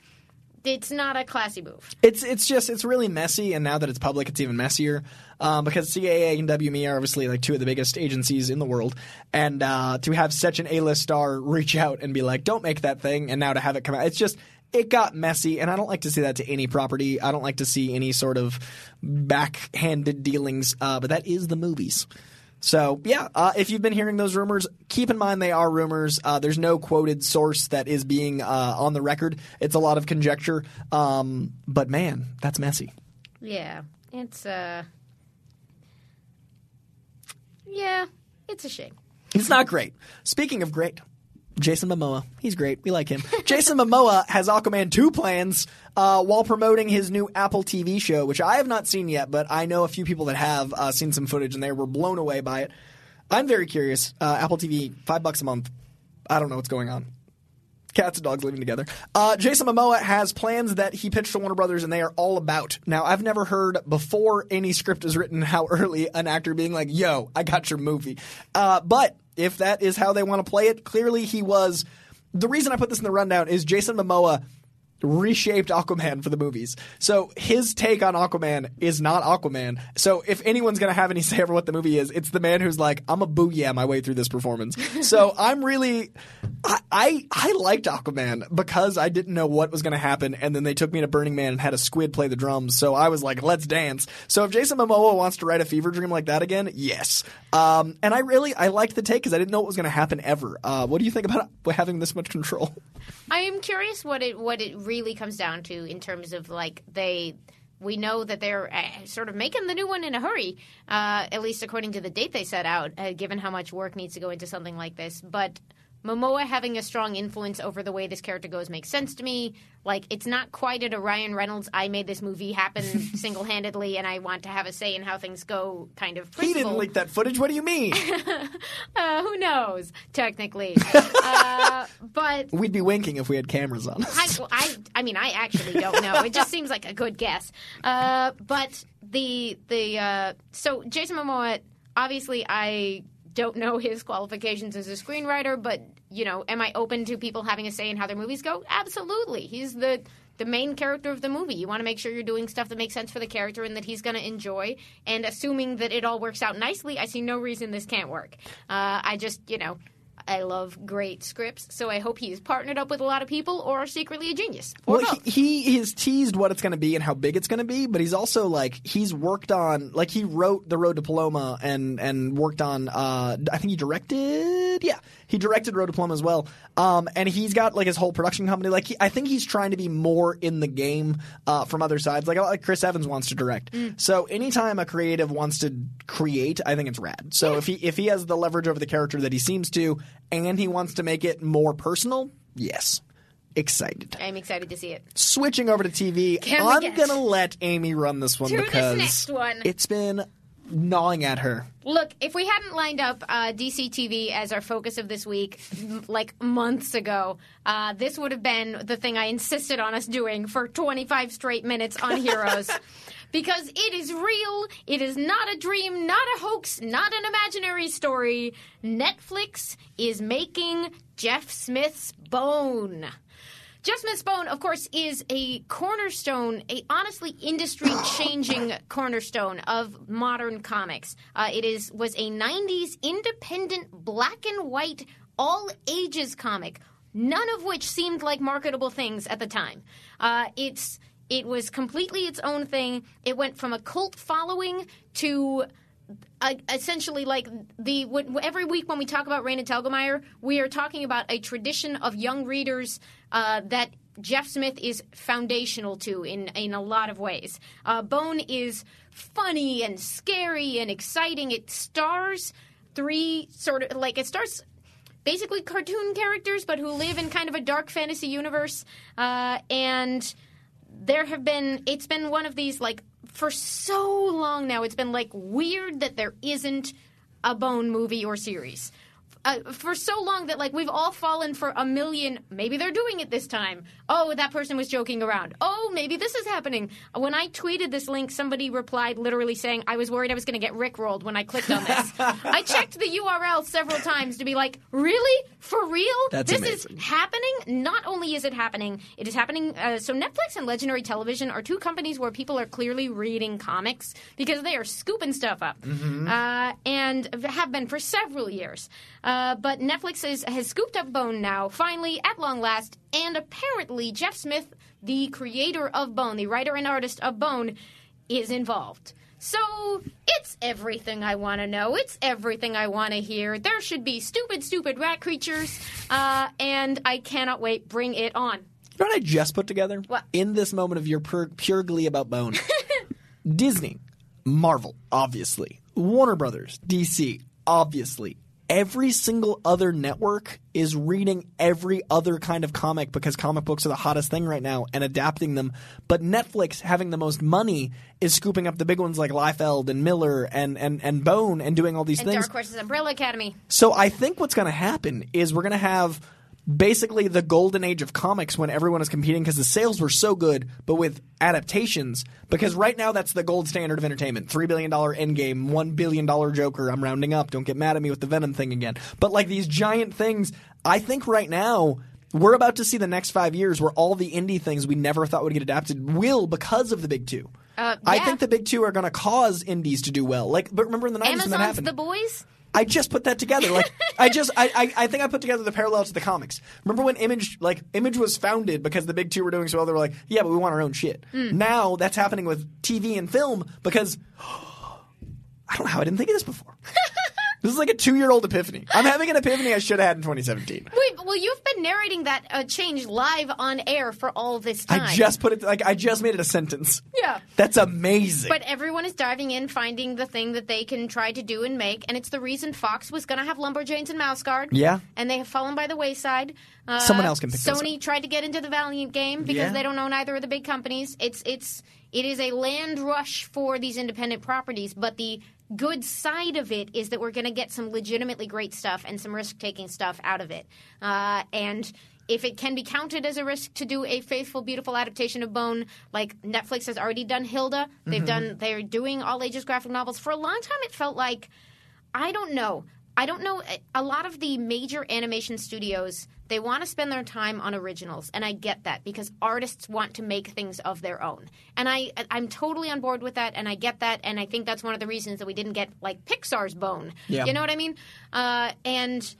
it's not a classy move. It's it's just it's really messy, and now that it's public, it's even messier. Um, because CAA and WME are obviously like two of the biggest agencies in the world, and uh, to have such an A-list star reach out and be like, "Don't make that thing," and now to have it come out, it's just it got messy, and I don't like to see that to any property. I don't like to see any sort of backhanded dealings, uh, but that is the movies. So yeah, uh, if you've been hearing those rumors, keep in mind they are rumors. Uh, there's no quoted source that is being uh, on the record. It's a lot of conjecture. Um, but man, that's messy. Yeah, it's uh, yeah, it's a shame. It's not great. Speaking of great, Jason Momoa. He's great. We like him. Jason Momoa has Aquaman 2 plans uh, while promoting his new Apple TV show, which I have not seen yet, but I know a few people that have uh, seen some footage and they were blown away by it. I'm very curious. Uh, Apple TV, five bucks a month. I don't know what's going on. Cats and dogs living together. Uh, Jason Momoa has plans that he pitched to Warner Brothers, and they are all about. Now, I've never heard before any script is written how [LAUGHS] early an actor being like, "Yo, I got your movie." Uh, but if that is how they want to play it, clearly he was. The reason I put this in the rundown is Jason Momoa reshaped Aquaman for the movies. So his take on Aquaman is not Aquaman. So if anyone's going to have any [LAUGHS] say over what the movie is, it's the man who's like, I'm a booyah my way through this performance. [LAUGHS] so I'm really, I, I, I liked Aquaman because I didn't know what was going to happen. And then they took me to Burning Man and had a squid play the drums. So I was like, let's dance. So if Jason Momoa wants to write a fever dream like that again, yes. Um, and I really, I liked the take because I didn't know what was going to happen ever. Uh, what do you think about having this much control? I am curious what it what it really comes down to in terms of like they. We know that they're uh, sort of making the new one in a hurry, uh, at least according to the date they set out, uh, given how much work needs to go into something like this. But Momoa having a strong influence over the way this character goes makes sense to me. Like, it's not quite at a Ryan Reynolds, I made this movie happen [LAUGHS] single handedly and I want to have a say in how things go kind of He didn't leak that footage. What do you mean? [LAUGHS] Uh, who knows, technically. [LAUGHS] uh, but We'd be winking if we had cameras on. I, well, I, I mean, I actually don't know. It just seems like a good guess. Uh, but the the uh, so Jason Momoa, obviously, I don't know his qualifications as a screenwriter, but you know, am I open to people having a say in how their movies go? Absolutely. He's the the main character of the movie. You want to make sure you're doing stuff that makes sense for the character and that he's going to enjoy. And assuming that it all works out nicely, I see no reason this can't work. Uh, I just, you know. I love great scripts, so I hope he's partnered up with a lot of people or secretly a genius. Or Well, both. he, he has teased what it's going to be and how big it's going to be, but he's also like he's worked on like he wrote the Road to Paloma and and worked on uh I think he directed yeah he directed Road to Paloma as well. Um, and he's got like his whole production company. Like he, I think he's trying to be more in the game uh, from other sides. Like like Chris Evans wants to direct. So anytime a creative wants to create, I think it's rad. So if he if he has the leverage over the character that he seems to, and he wants to make it more personal, yes. Excited I'm excited to see it. switching over to TV, Can we I'm get- gonna let Amy run this one To this because next one. it's been gnawing at her. Look, if we hadn't lined up uh, DC TV as our focus of this week, m- [LAUGHS] like months ago, uh, this would have been the thing I insisted on us doing for 25 straight minutes on [LAUGHS] Heroes. Because it is real, it is not a dream, not a hoax, not an imaginary story. Netflix is making Jeff Smith's Bone. Jeff Smith's Bone, of course, is a cornerstone, a honestly industry-changing [COUGHS] cornerstone of modern comics. Uh, it is was a '90s independent black and white all ages comic, none of which seemed like marketable things at the time. Uh, it's it was completely its own thing. It went from a cult following to uh, essentially like the what, every week when we talk about Raina Telgemeier, we are talking about a tradition of young readers uh, that Jeff Smith is foundational to in in a lot of ways. Uh, Bone is funny and scary and exciting. It stars three sort of like it stars basically cartoon characters, but who live in kind of a dark fantasy universe. Uh, and there have been, it's been one of these, like, for so long now, it's been, like, weird that there isn't a Bone movie or series. Uh, for so long that like we've all fallen for a million. Maybe they're doing it this time. Oh, that person was joking around. Oh, maybe this is happening. When I tweeted this link, somebody replied literally saying, "I was worried I was going to get rickrolled when I clicked on this." [LAUGHS] I checked the URL several times to be like, "Really? For real? That's this amazing. is happening." Not only is it happening, it is happening. Uh, so Netflix and Legendary Television are two companies where people are clearly reading comics because they are scooping stuff up, uh, and have been for several years. Uh, but Netflix is, has scooped up Bone now, finally, at long last, and apparently Jeff Smith, the creator of Bone, the writer and artist of Bone, is involved. So it's everything I want to know. It's everything I want to hear. There should be stupid, stupid rat creatures, uh, and I cannot wait. Bring it on. You know what I just put together? What? In this moment of your pure, pure glee about Bone. [LAUGHS] Disney, Marvel, obviously. Warner Brothers, DC, obviously. Every single other network is reading every other kind of comic because comic books are the hottest thing right now and adapting them. But Netflix, having the most money, is scooping up the big ones like Liefeld and Miller and, and, and Bone and doing all these And things. Dark Horse's Umbrella Academy. So I think what's going to happen is we're going to have basically the golden age of comics when everyone is competing because the sales were so good, but with adaptations. Because right now that's the gold standard of entertainment: three billion dollar Endgame, one billion dollar Joker. I'm rounding up. Don't get mad at me with the Venom thing again. But like these giant things, I think right now. We're about to see the next five years where all the indie things we never thought would get adapted will because of the big two. Uh, I think the big two are going to cause indies to do well. Like, but remember in the 90s when that Amazon's happened? The Boys. I just put that together. Like I just I, I I think I put together the parallel to the comics. Remember when Image like Image was founded because the big two were doing so well, they were like, Yeah, but we want our own shit. Mm. Now that's happening with TV and film because [GASPS] I don't know how I didn't think of this before. [LAUGHS] this is like a two year old epiphany. I'm having an epiphany I should have had in 2017. Wait, well, you've been narrating that uh, change live on air for all this time. I just put it like I just made it a sentence. Yeah. That's amazing. But everyone is diving in, finding the thing that they can try to do and make, and it's the reason Fox was going to have Lumberjanes and Mouse Guard. Yeah. and they have fallen by the wayside. Uh, Someone else can pick Sony tried to get into the Valiant game because Yeah. they don't own either of the big companies. It's it's it is a land rush for these independent properties, but the good side of it is that we're going to get some legitimately great stuff and some risk taking stuff out of it, uh, and. If it can be counted as a risk to do a faithful, beautiful adaptation of Bone, like Netflix has already done Hilda, they've done, they're doing all ages graphic novels. For a long time, it felt like I don't know. I don't know. A lot of the major animation studios, they want to spend their time on originals, and I get that because artists want to make things of their own. And I, I'm totally on board with that, and I get that, and I think that's one of the reasons that we didn't get like Pixar's Bone. Yeah. You know what I mean? Uh, and.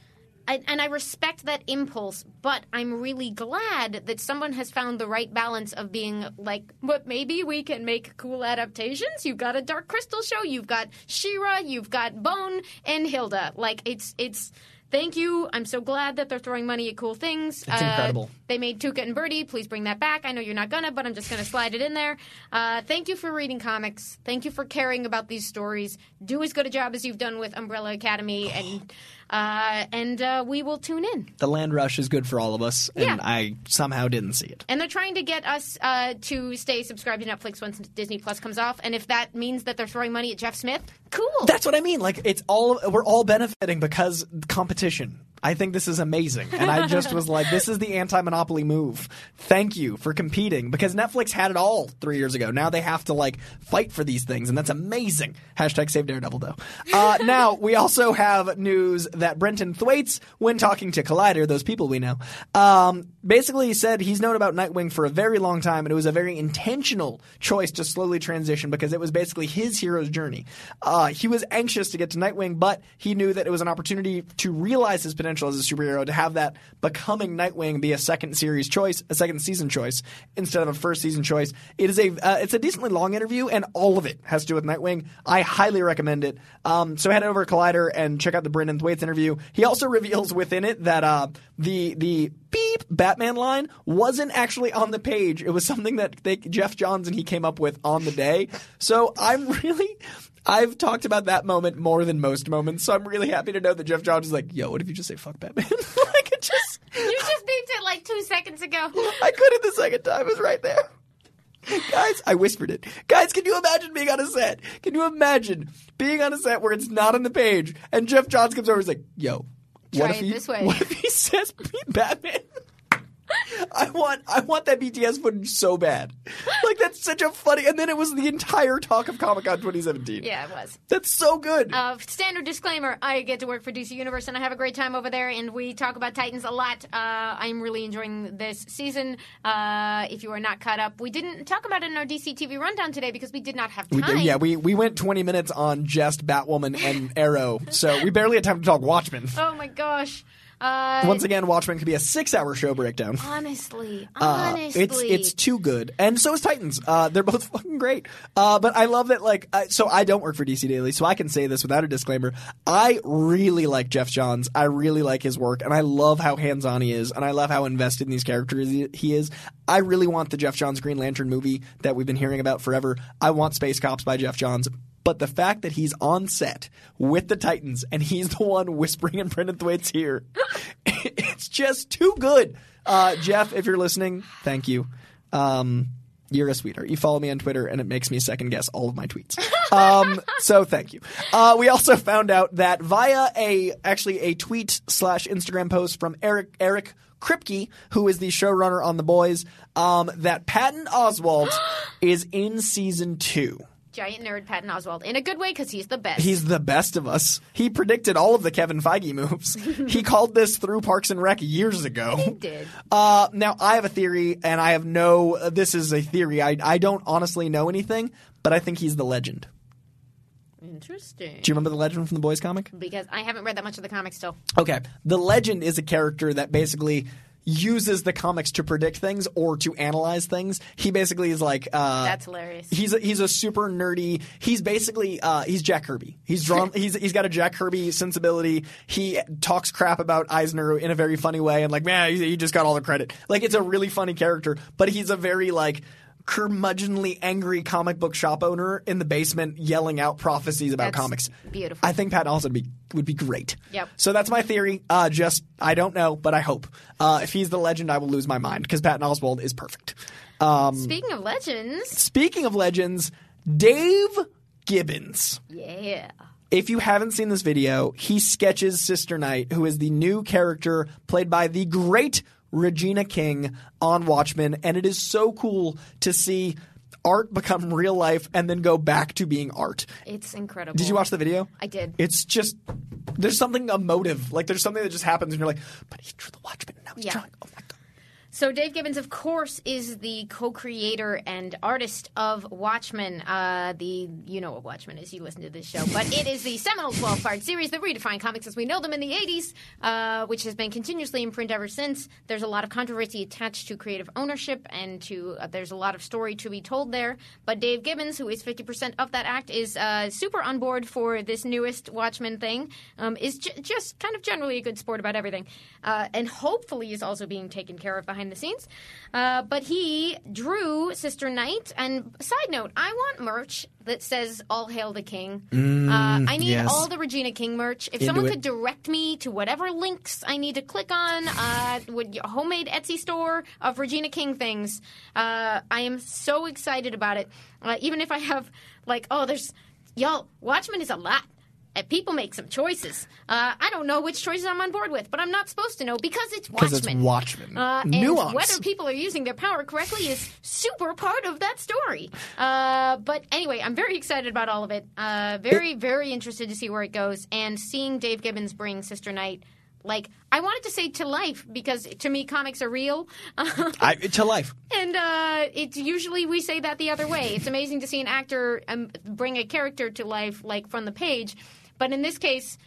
I, and I respect that impulse, but I'm really glad that someone has found the right balance of being like, but maybe we can make cool adaptations. You've got a Dark Crystal show, you've got She-Ra, you've got Bone and Hilda. Like it's it's. Thank you. I'm so glad that they're throwing money at cool things. It's incredible. They made Tuca and Bertie. Please bring that back. I know you're not gonna, but I'm just gonna slide it in there. Uh, thank you for reading comics. Thank you for caring about these stories. Do as good a job as you've done with Umbrella Academy, [SIGHS] and uh, and uh, we will tune in. the land rush is good for all of us, and Yeah. I somehow didn't see it. And they're trying to get us uh, to stay subscribed to Netflix once Disney Plus comes off. And if that means that they're throwing money at Jeff Smith, cool. That's what I mean. Like it's all we're all benefiting because competition. I think this is amazing, and I just was like, "This is the anti-monopoly move." Thank you for competing because Netflix had it all three years ago. Now they have to like fight for these things, and that's amazing. Hashtag Save Daredevil, though. Uh, [LAUGHS] now we also have news that Brenton Thwaites, when talking to Collider, those people we know, um, basically said he's known about Nightwing for a very long time, and it was a very intentional choice to slowly transition because it was basically his hero's journey. Uh, he was anxious to get to Nightwing, but he knew that it was an opportunity to realize his potential as a superhero, to have that becoming Nightwing be a second series choice, a second season choice instead of a first season choice. It is a uh, it's a decently long interview, and all of it has to do with Nightwing. I highly recommend it. Um, so head over to Collider and check out the Brenton Thwaites interview. He also reveals within it that uh, the the beep Batman line wasn't actually on the page. It was something that they, Geoff Johns and he came up with on the day. So I'm [LAUGHS] really. I've talked about that moment more than most moments, so I'm really happy to know that Geoff Johns is like, "Yo, what if you just say fuck Batman?" [LAUGHS] like it just, you just beeped it like two seconds ago. [LAUGHS] I couldn't the second time. It was right there. Guys, I whispered it. Guys, can you imagine being on a set? Can you imagine being on a set where it's not on the page and Geoff Johns comes over and is like, yo, Try what if it he, this way. What if he [LAUGHS] says beat Batman? I want I want that BTS footage so bad. Like that's such a funny and then it was the entire talk of Comic Con 2017. Yeah, it was. That's so good. Uh, standard disclaimer: I get to work for DC Universe, and I have a great time over there. And we talk about Titans a lot. Uh, I'm really enjoying this season. Uh, if you are not caught up, we didn't talk about it in our DC TV rundown today because we did not have time. we did, yeah, we we went 20 minutes on just Batwoman and Arrow. So we barely had time to talk Watchmen. [LAUGHS] Oh my gosh. Uh, Once again, Watchmen could be a 6-hour show breakdown. honestly, Uh, honestly, it's it's too good, and so is Titans. Uh, they're both [LAUGHS] fucking great. Uh, but I love that. Like, I, so I don't work for DC Daily, so I can say this without a disclaimer. I really like Geoff Johns. I really like his work, and I love how hands on he is, and I love how invested in these characters he is. I really want the Geoff Johns Green Lantern movie that we've been hearing about forever. I want Space Cops by Geoff Johns. But the fact that he's on set with the Titans and he's the one whispering in Brenton Thwaites here, [LAUGHS] it's just too good. Uh, Jeff, if you're listening, thank you. Um, you're a sweetheart. You follow me on Twitter, and it makes me second guess all of my tweets. Um, so thank you. Uh, we also found out that via a actually a tweet slash Instagram post from Eric Eric Kripke, who is the showrunner on The Boys, um, that Patton Oswalt [GASPS] is in season two. Giant nerd Patton Oswalt in a good way because he's the best. He's the best of us. He predicted all of the Kevin Feige moves. [LAUGHS] he called this through Parks and Rec years ago. He did. Uh, now I have a theory, and I have no. uh, this is a theory. I I don't honestly know anything, but I think he's the legend. Interesting. Do you remember the legend from the Boys comic? Because I haven't read that much of the comic still. Okay, the legend is a character that basically uses the comics to predict things or to analyze things. He basically is like uh, That's hilarious. He's a, he's a super nerdy. He's basically uh, he's Jack Kirby. He's drawn. [LAUGHS] he's he's got a Jack Kirby sensibility. He talks crap about Eisner in a very funny way, and like man, he, he just got all the credit. Like it's a really funny character, but he's a very like curmudgeonly angry comic book shop owner in the basement yelling out prophecies about That's comics. beautiful. I think Pat Oswalt would be would be great. Yep. So that's my theory. Uh, just I don't know, but I hope. Uh, if he's the legend, I will lose my mind because Patton Oswalt is perfect. Um, Speaking of legends, speaking of legends, Dave Gibbons. yeah. If you haven't seen this video, he sketches Sister Night, who is the new character played by the great Regina King on Watchmen, and it is so cool to see art become real life and then go back to being art. It's incredible. Did you watch the video? I did. It's just there's something emotive. Like there's something that just happens and you're like, but he drew the Watchmen and now he's Yeah. drawing. So Dave Gibbons, of course, is the co-creator and artist of Watchmen. Uh, the you know what Watchmen is. You listen to this show, but it is the seminal twelve-part series that redefined comics as we know them in the '80s, uh, which has been continuously in print ever since. There's a lot of controversy attached to creative ownership, and to uh, there's a lot of story to be told there. But Dave Gibbons, who is 50% of that act, is uh, super on board for this newest Watchmen thing. Um, is j- just kind of generally a good sport about everything, uh, and hopefully is also being taken care of behind the scenes. Uh, but he drew Sister Night. And side note, I want merch that says "All Hail the King." uh, I need yes. all the Regina King merch. If Into someone it. could direct me to whatever links I need to click on, uh, would a homemade Etsy store of Regina King things. Uh, I am so excited about it. Uh, even if I have like, oh, there's y'all. Watchmen is a lot. And people make some choices. Uh, I don't know which choices I'm on board with, but I'm not supposed to know because it's Watchmen. Because it's Watchmen. Uh, and Nuance. whether people are using their power correctly is super part of that story. Uh, but anyway, I'm very excited about all of it. Uh, very, very interested to see where it goes. And seeing Dave Gibbons bring Sister Night, like, I wanted to say to life because to me, comics are real. [LAUGHS] I, to life. And uh, it's usually we say that the other way. It's amazing to see an actor um, bring a character to life, like from the page. But in this case,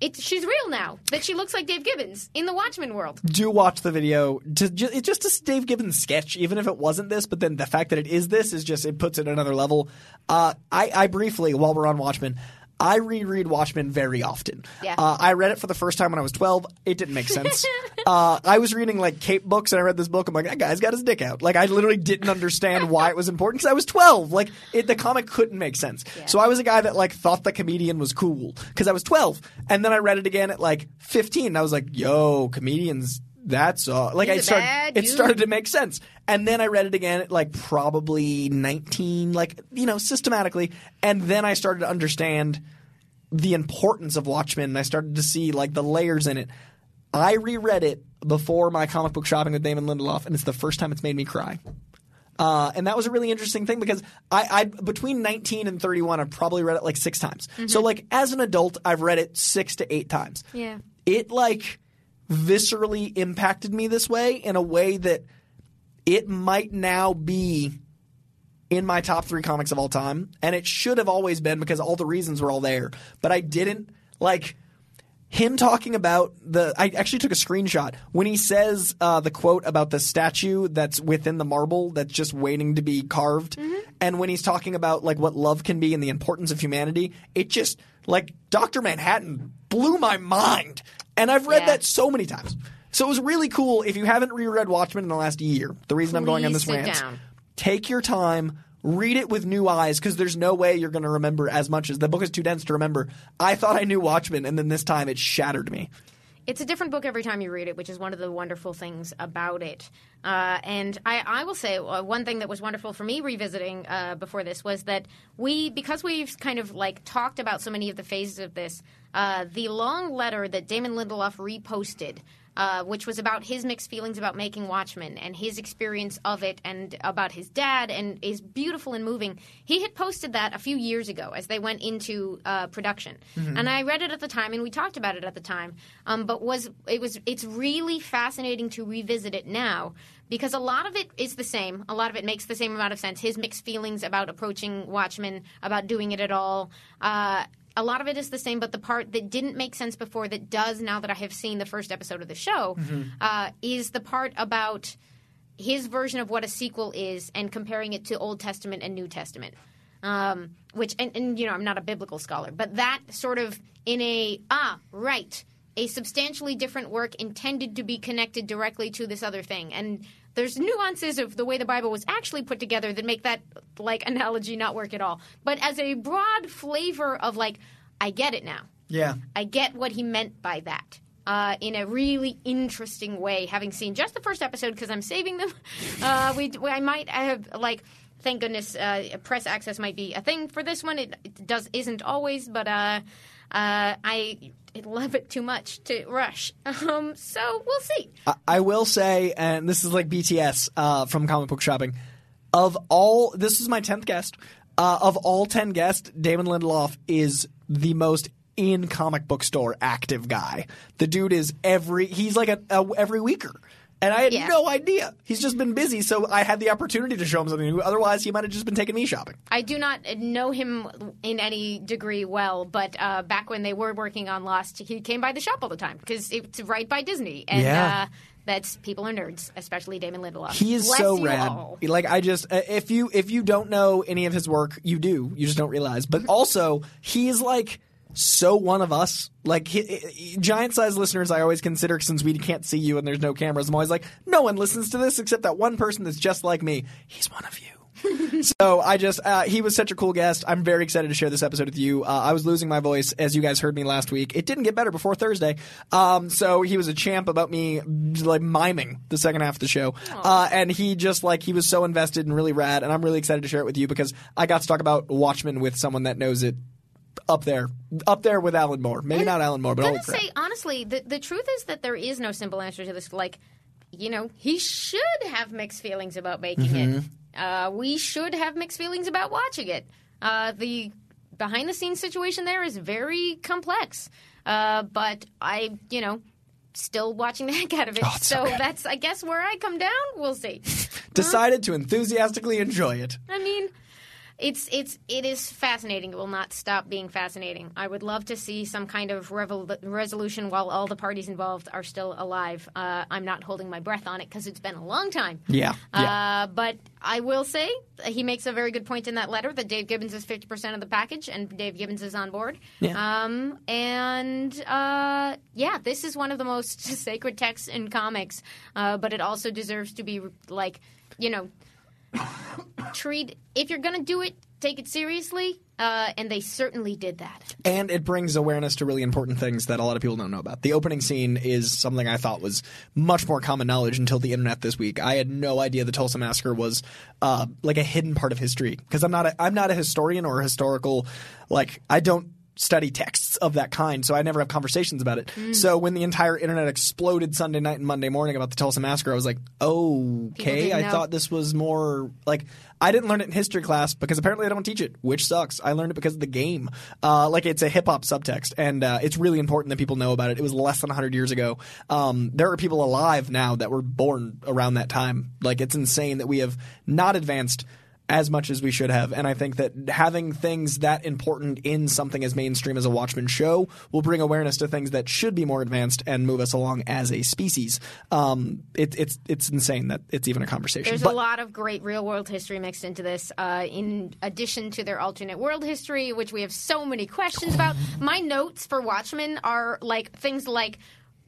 it's she's real now. That she looks like Dave Gibbons in the Watchmen world. Do watch the video. To, ju- it's just a Dave Gibbons sketch, even if it wasn't this. But then the fact that it is this is just it puts it another level. Uh, I, I briefly, while we're on Watchmen, I reread Watchmen very often. Yeah. Uh, I read it for the first time when I was 12. It didn't make sense. [LAUGHS] uh, I was reading like Cape books and I read this book. I'm like, that guy's got his dick out. Like, I literally didn't understand why it was important because I was 12. Like, it, the comic couldn't make sense. So I was a guy that like thought the comedian was cool because I was 12. And then I read it again at like 15. And I was like, yo, comedians. That's all. like He's I started. It started to make sense, and then I read it again at like probably nineteen, like you know, systematically, and then I started to understand the importance of Watchmen and I started to see like the layers in it. I reread it before my comic book shopping with Damon Lindelof, and it's the first time it's made me cry. Uh, and that was a really interesting thing because I, I between 19 and 31, I've probably read it like six times. So like as an adult, I've read it six to eight times. Yeah. It like viscerally impacted me this way in a way that it might now be in my top three comics of all time, and it should have always been because all the reasons were all there. But I didn't like him talking about the. I actually took a screenshot when he says uh, the quote about the statue that's within the marble that's just waiting to be carved, and when he's talking about like what love can be and the importance of humanity. It just like Doctor Manhattan blew my mind, and I've read Yeah. that so many times. So it was really cool. If you haven't reread Watchmen in the last year, the reason I'm going on this rant down. take your time read it with new eyes because there's no way you're going to remember as much as the book is too dense to remember i thought i knew watchmen and then this time it shattered me It's a different book every time you read it, which is one of the wonderful things about it. Uh, and I, I will say uh, one thing that was wonderful for me revisiting uh, before this was that we, because we've kind of like talked about so many of the phases of this, uh, the long letter that Damon Lindelof reposted. Uh, which was about his mixed feelings about making Watchmen and his experience of it, and about his dad, and is beautiful and moving. He had posted that a few years ago as they went into uh, production, and I read it at the time, and we talked about it at the time. Um, but was it was it's really fascinating to revisit it now because a lot of it is the same. A lot of it makes the same amount of sense. His mixed feelings about approaching Watchmen, about doing it at all. Uh, a lot of it is the same, but the part that didn't make sense before that does now that I have seen the first episode of the show uh, is the part about his version of what a sequel is and comparing it to Old Testament and New Testament. Um, which, and, and you know, I'm not a biblical scholar, but that sort of in a, ah, right, a substantially different work intended to be connected directly to this other thing. And there's nuances of the way the Bible was actually put together that make that like analogy not work at all. But as a broad flavor of like, I get it now. yeah I get what he meant by that. Uh, in a really interesting way, having seen just the first episode because I'm saving them. [LAUGHS] Uh, we, we- I might have like, thank goodness, uh, press access might be a thing for this one. It, it does isn't always, but uh, I love it too much to rush. Um, so we'll see. I, I will say and this is like bts uh, from comic book shopping of all this is my 10th guest uh, of all 10 guests damon lindelof is the most in comic book store active guy the dude is every he's like a, a every weeker and I had Yeah. no idea. He's just been busy, so I had the opportunity to show him something new. Otherwise, he might have just been taking me shopping. I do not know him in any degree well, but uh, back when they were working on Lost, he came by the shop all the time because it's right by Disney, and Yeah. uh, that's people are nerds, especially Damon Lindelof. He is Bless so rad. all. Like I just uh, if you if you don't know any of his work, you do. You just don't realize. But also, he's like so one of us. Like giant size listeners, I always consider since we can't see you and there's no cameras. I'm always like, no one listens to this except that one person that's just like me. He's one of you. [LAUGHS] so I just uh, he was such a cool guest. I'm very excited to share this episode with you. Uh, I was losing my voice as you guys heard me last week. It didn't get better before Thursday. Um, so he was a champ about me like miming the second half of the show, uh, and he just like he was so invested and really rad. And I'm really excited to share it with you because I got to talk about Watchmen with someone that knows it up there, up there with Alan Moore. Maybe not Alan Moore, but I'm gonna crap. say honestly, the the truth is that there is no simple answer to this. Like, you know, he should have mixed feelings about making Mm-hmm. it. Uh, we should have mixed feelings about watching it. Uh, the behind the scenes situation there is very complex. Uh, but I, you know, still watching the [LAUGHS] heck out of it. Oh, so good. that's, I guess, where I come down. We'll see. [LAUGHS] Decided to enthusiastically enjoy it. I mean, it's it's it is fascinating. It will not stop being fascinating. I would love to see some kind of revol- resolution while all the parties involved are still alive. Uh, I'm not holding my breath on it because it's been a long time. Yeah, yeah. Uh, but I will say he makes a very good point in that letter that Dave Gibbons is 50% of the package and Dave Gibbons is on board. Yeah. Um, and uh, yeah, this is one of the most [LAUGHS] sacred texts in comics, uh, but it also deserves to be like, you know, treat if you're gonna do it, take it seriously. Uh, and they certainly did that. and it brings awareness to really important things that a lot of people don't know about. The opening scene is something I thought was much more common knowledge until the internet this week. I had no idea the Tulsa massacre was uh, like a hidden part of history because I'm not a, I'm not a historian or a historical like I don't study texts of that kind, so I never have conversations about it. Mm. So when the entire internet exploded Sunday night and Monday morning about the Tulsa massacre, I was like, okay, I know. thought this was more like I didn't learn it in history class because apparently I don't teach it, which sucks. I learned it because of the game. Uh, like it's a hip hop subtext, and uh, it's really important that people know about it. It was less than 100 years ago. Um, there are people alive now that were born around that time. Like it's insane that we have not advanced as much as we should have. And I think that having things that important in something as mainstream as a Watchmen show will bring awareness to things that should be more advanced and move us along as a species. Um, it, it's it's insane that it's even a conversation. There's But- a lot of great real world history mixed into this, uh, in addition to their alternate world history, which we have so many questions about. My notes for Watchmen are like things like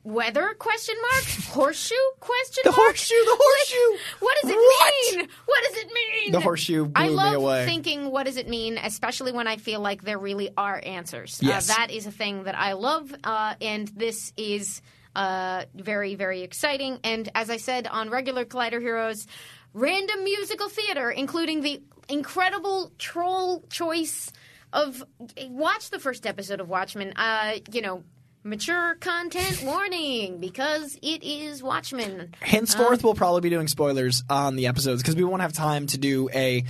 weather? Question mark? Horseshoe? Question The mark? horseshoe, the horseshoe. what does it What? mean? What does it mean? The horseshoe i blew me away. thinking what does it mean especially when i feel like there really are answers. Yes. uh, that is a thing that i love uh, and this is uh, very very exciting. And as i said on regular collider heroes random musical theater including the incredible troll choice of watch the first episode of watchmen. Uh, you know mature content warning because it is watchmen Henceforth, uh, we'll probably be doing spoilers on the episodes because we won't have time to do a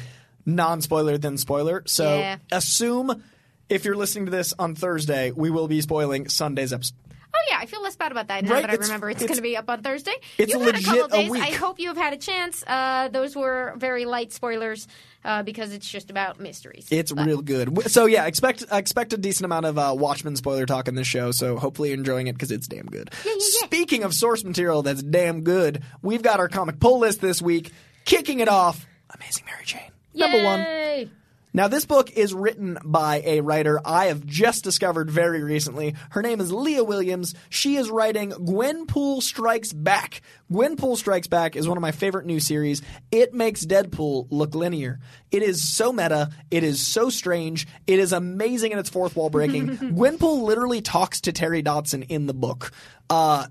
non-spoiler then spoiler. So Yeah. assume if you're listening to this on Thursday, we will be spoiling Sunday's episode. Oh yeah, I feel less bad about that now Right, that I it's- remember it's, it's- going to be up on Thursday. it's You've had a legit couple a days. week. I hope you have had a chance. Uh, those were very light spoilers uh, because it's just about mysteries. It's But- real good. So yeah, expect expect a decent amount of uh, Watchmen spoiler talk in this show. So hopefully you're enjoying it because it's damn good. yeah, yeah. Speaking of source material that's damn good, we've got our comic pull list this week. Kicking it off, Amazing Mary Jane, number one. Now, this book is written by a writer I have just discovered very recently. Her name is Leah Williams. She is writing Gwenpool Strikes Back. Gwenpool Strikes Back is one of my favorite new series. It makes Deadpool look linear. It is so meta. It is so strange. It is amazing in its fourth wall breaking. [LAUGHS] Gwenpool literally talks to Terry Dodson in the book. Uh,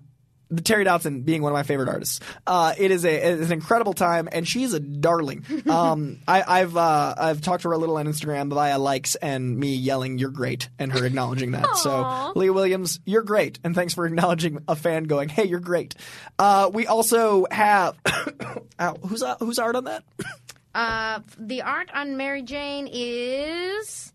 Terry Dodson being one of my favorite artists. Uh, it is a it's an incredible time, and she's a darling. [LAUGHS] Um, I, I've uh, I've talked to her a little on Instagram via likes and me yelling "You're great" and her acknowledging that. so Leah Williams, you're great, and thanks for acknowledging a fan going, "Hey, you're great." Uh, we also have [COUGHS] Ow, who's uh, who's art on that? Uh, the art on Mary Jane is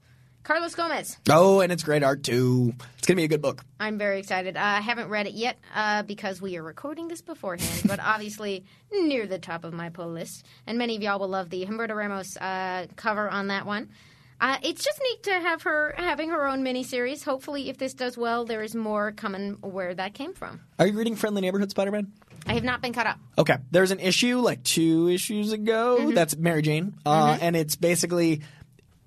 Carlos Gomez. Oh, and it's great art too. It's gonna be a good book. I'm very excited. Uh, I haven't read it yet uh, because we are recording this beforehand, but [LAUGHS] obviously near the top of my pull list. And many of y'all will love the Humberto Ramos uh, cover on that one. Uh, it's just neat to have her having her own miniseries. Hopefully, if this does well, there is more coming where that came from. Are you reading Friendly Neighborhood Spider-Man? I have not been caught up. Okay. There's an issue like two issues ago that's Mary Jane, uh, and it's basically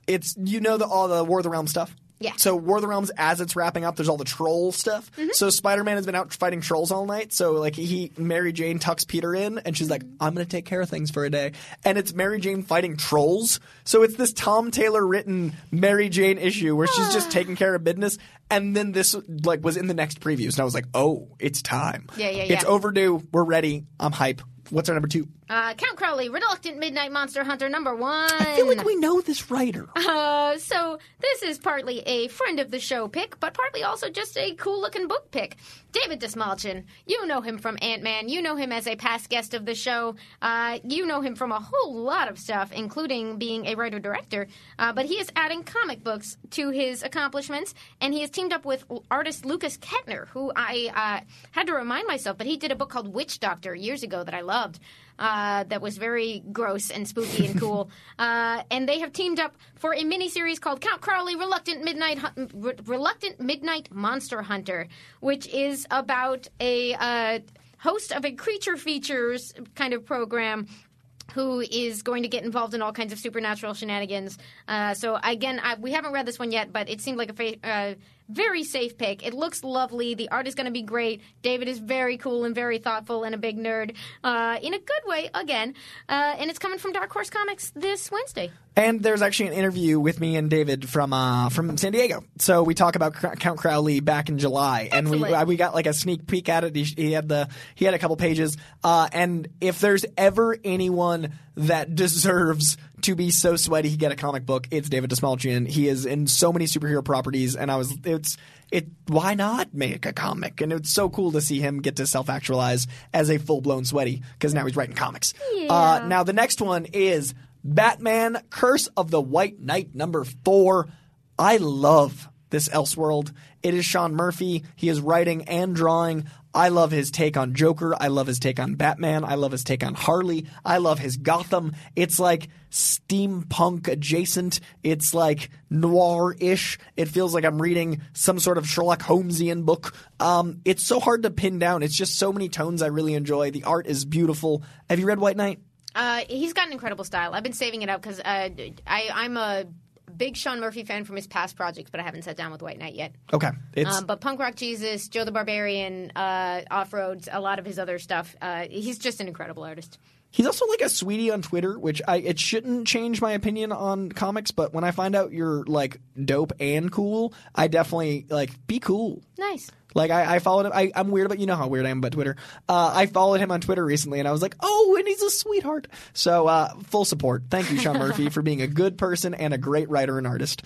it's you know the all the War of the Realms stuff. Yeah. So War of the Realms, as it's wrapping up, there's all the troll stuff. Mm-hmm. So Spider-Man has been out fighting trolls all night. So like he, Mary Jane tucks Peter in, and she's like, mm-hmm. "I'm gonna take care of things for a day." And it's Mary Jane fighting trolls. So it's this Tom Taylor written Mary Jane issue where she's just ah. taking care of business. And then this like was in the next previews, and I was like, "Oh, it's time. Yeah, yeah, yeah. It's overdue. We're ready. I'm hype." What's our number two? Uh, Count Crowley, Reluctant Midnight Monster Hunter number one. I feel like we know this writer. [LAUGHS] Uh, so this is partly a friend of the show pick, but partly also just a cool looking book pick. David Dastmalchian, you know him from Ant Man. You know him as a past guest of the show. Uh, you know him from a whole lot of stuff, including being a writer director. Uh, but he is adding comic books to his accomplishments, and he has teamed up with artist Lukas Ketner, who I uh, had to remind myself, but he did a book called Witch Doctor years ago that I loved uh, that was very gross and spooky and cool. [LAUGHS] uh, and they have teamed up for a miniseries called Count Crowley: Reluctant Midnight Hun- Re- Reluctant Midnight Monster Hunter, which is about a uh, host of a creature features kind of program. Who is going to get involved in all kinds of supernatural shenanigans? Uh, so again, I, we haven't read this one yet, but it seemed like a fa- uh, very safe pick. It looks lovely. The art is going to be great. David is very cool and very thoughtful and a big nerd uh, in a good way. Again, uh, and it's coming from Dark Horse Comics this Wednesday. And there's actually an interview with me and David from uh, from San Diego. So we talk about Cr- Count Crowley back in July, and we Excellent. uh, we got like a sneak peek at it. He, he had the he had a couple pages. Uh, and if there's ever anyone that deserves to be so sweaty he get a comic book. It's David Dastmalchian. He is in so many superhero properties, and I was it's it. Why not make a comic? And it's so cool to see him get to self actualize as a full blown sweaty because now he's writing comics. Uh, now the next one is Batman: Curse of the White Knight number four. I love this Elseworld. It is Sean Murphy. He is writing and drawing. I love his take on Joker. I love his take on Batman. I love his take on Harley. I love his Gotham. It's like steampunk adjacent. It's like noir ish. It feels like I'm reading some sort of Sherlock Holmesian book. Um, it's so hard to pin down. It's just so many tones I really enjoy. The art is beautiful. Have you read White Knight? Uh, he's got an incredible style. I've been saving it up because uh, I'm a big Sean Murphy fan from his past projects, but I haven't sat down with White Knight yet. Okay. Um, but Punk Rock Jesus, Joe the Barbarian, uh, Off Roads, a lot of his other stuff. Uh, he's just an incredible artist. He's also like a sweetie on Twitter, which I it shouldn't change my opinion on comics, but when I find out you're like dope and cool, I definitely like be cool. Nice. Like I, I followed him. I, I'm weird, but you know how weird I am about Twitter. Uh, I followed him on Twitter recently, and I was like, "Oh, and he's a sweetheart." So uh, full support. Thank you, Sean [LAUGHS] Murphy, for being a good person and a great writer and artist.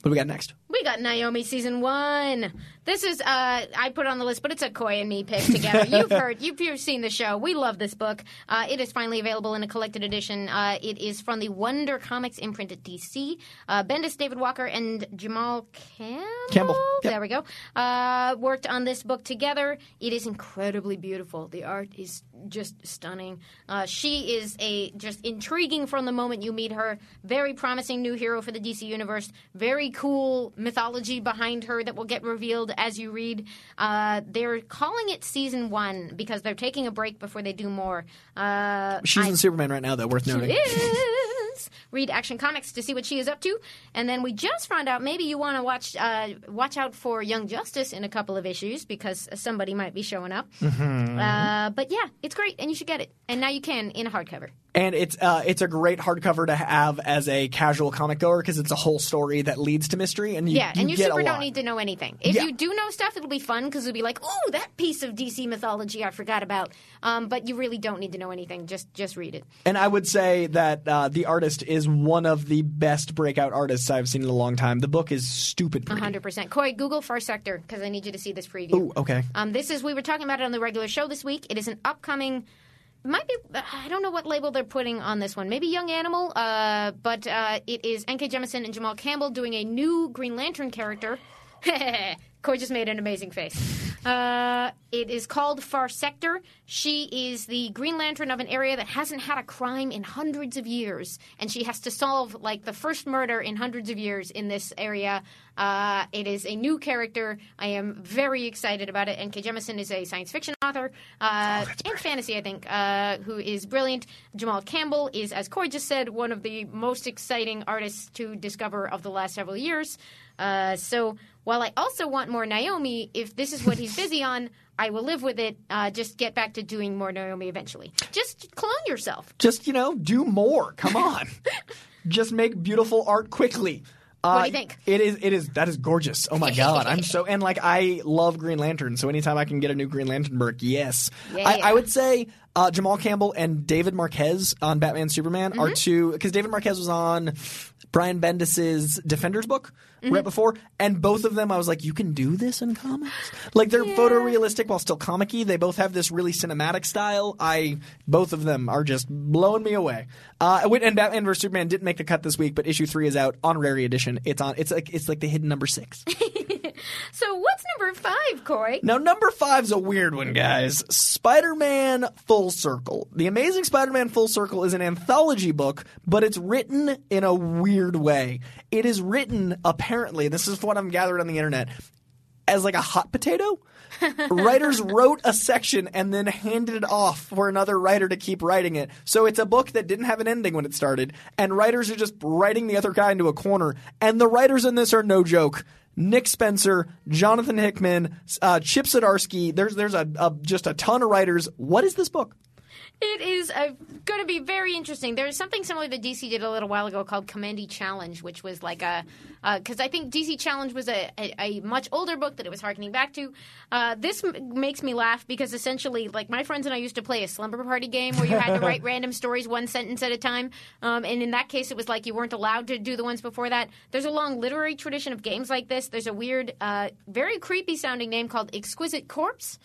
What do we got next? We got Naomi season one. This is uh, I put it on the list, but it's a Coy and me pick together. [LAUGHS] You've heard, you've, you've seen the show. We love this book. Uh, it is finally available in a collected edition. Uh, it is from the Wonder Comics imprint at DC. Uh, Bendis, David Walker, and Jamal Campbell. Campbell, yep. There we go. Uh, worked on this book together. It is incredibly beautiful. The art is just stunning. Uh, she is a just intriguing from the moment you meet her. Very promising new hero for the DC universe. Very cool mythology behind her that will get revealed as you read. Uh, they're calling it season one because they're taking a break before they do more. Uh, She's I- in Superman right now, though. Worth noting. is. Read Action Comics to see what she is up to, and then we just found out maybe you want to watch uh, watch out for Young Justice in a couple of issues because somebody might be showing up. Mm-hmm. Uh, but yeah, it's great, and you should get it. And now you can in a hardcover. And it's uh, it's a great hardcover to have as a casual comic goer because it's a whole story that leads to mystery, and you, yeah, and you super don't need to know anything. If Yeah. you do know stuff, it'll be fun because it'll be like, oh, that piece of DC mythology I forgot about. Um, but you really don't need to know anything. Just just read it. And I would say that uh, the artist is one of the best breakout artists I've seen in a long time. The book is stupid pretty. Hundred percent. Coy, Google Far Sector because I need you to see this preview. Ooh, okay. Um, this is we were talking about it on the regular show this week. It is an upcoming. Might be I don't know what label they're putting on this one. Maybe Young Animal. Uh, but uh, it is N.K. Jemisin and Jamal Campbell doing a new Green Lantern character. [LAUGHS] Coy just made an amazing face. Uh, it is called Far Sector. She is the Green Lantern of an area that hasn't had a crime in hundreds of years, and she has to solve like the first murder in hundreds of years in this area. Uh, it is a new character. I am very excited about it. N.K. Jemisin is a science fiction author uh, and fantasy, I think, uh, who is brilliant. Jamal Campbell is, as Coy just said, one of the most exciting artists to discover of the last several years. Uh, so while I also want more Naomi, if this is what he's [LAUGHS] busy on, I will live with it. Uh, just get back to doing more Naomi eventually. Just clone yourself. Just you know, do more. Come [LAUGHS] on, just make beautiful art quickly. Uh, What do you think? It is. It is. That is gorgeous. Oh my god, I'm so and like I love Green Lantern. So anytime I can get a new Green Lantern book, yes. Yeah. I, I would say uh, Jamal Campbell and David Marquez on Batman Superman Mm-hmm. are two because David Marquez was on Brian Bendis's Defenders book Mm-hmm. right before, and both of them I was like, you can do this in comics. Like they're photorealistic while still comic-y. They both have this really cinematic style. I both of them are just blowing me away. Uh, and Batman vs Superman didn't make the cut this week, but issue three is out on Rary Edition. It's on. It's like it's like the hidden number six. [LAUGHS] So what's number five, Coy? Now, number five's a weird one, guys. Spider Man Full Circle. The Amazing Spider Man Full Circle is an anthology book, but it's written in a weird way. It is written, apparently, this is what I'm gathered on the internet, as like a hot potato. [LAUGHS] Writers wrote a section and then handed it off for another writer to keep writing it. So it's a book that didn't have an ending when it started, and writers are just writing the other guy into a corner. And the writers in this are no joke. Nick Spencer, Jonathan Hickman, uh, Chip Zdarsky. There's there's a, a just a ton of writers. What is this book? It is uh, going to be very interesting. There's something similar that DC did a little while ago called Commandy Challenge, which was like a because I think DC Challenge was a, a, a much older book that it was harkening back to. Uh, this m- makes me laugh because essentially, like my friends and I used to play a slumber party game where you had to write [LAUGHS] random stories one sentence at a time, um, and in that case, it was like you weren't allowed to do the ones before that. There's a long literary tradition of games like this. There's a weird, uh, very creepy sounding name called Exquisite Corpse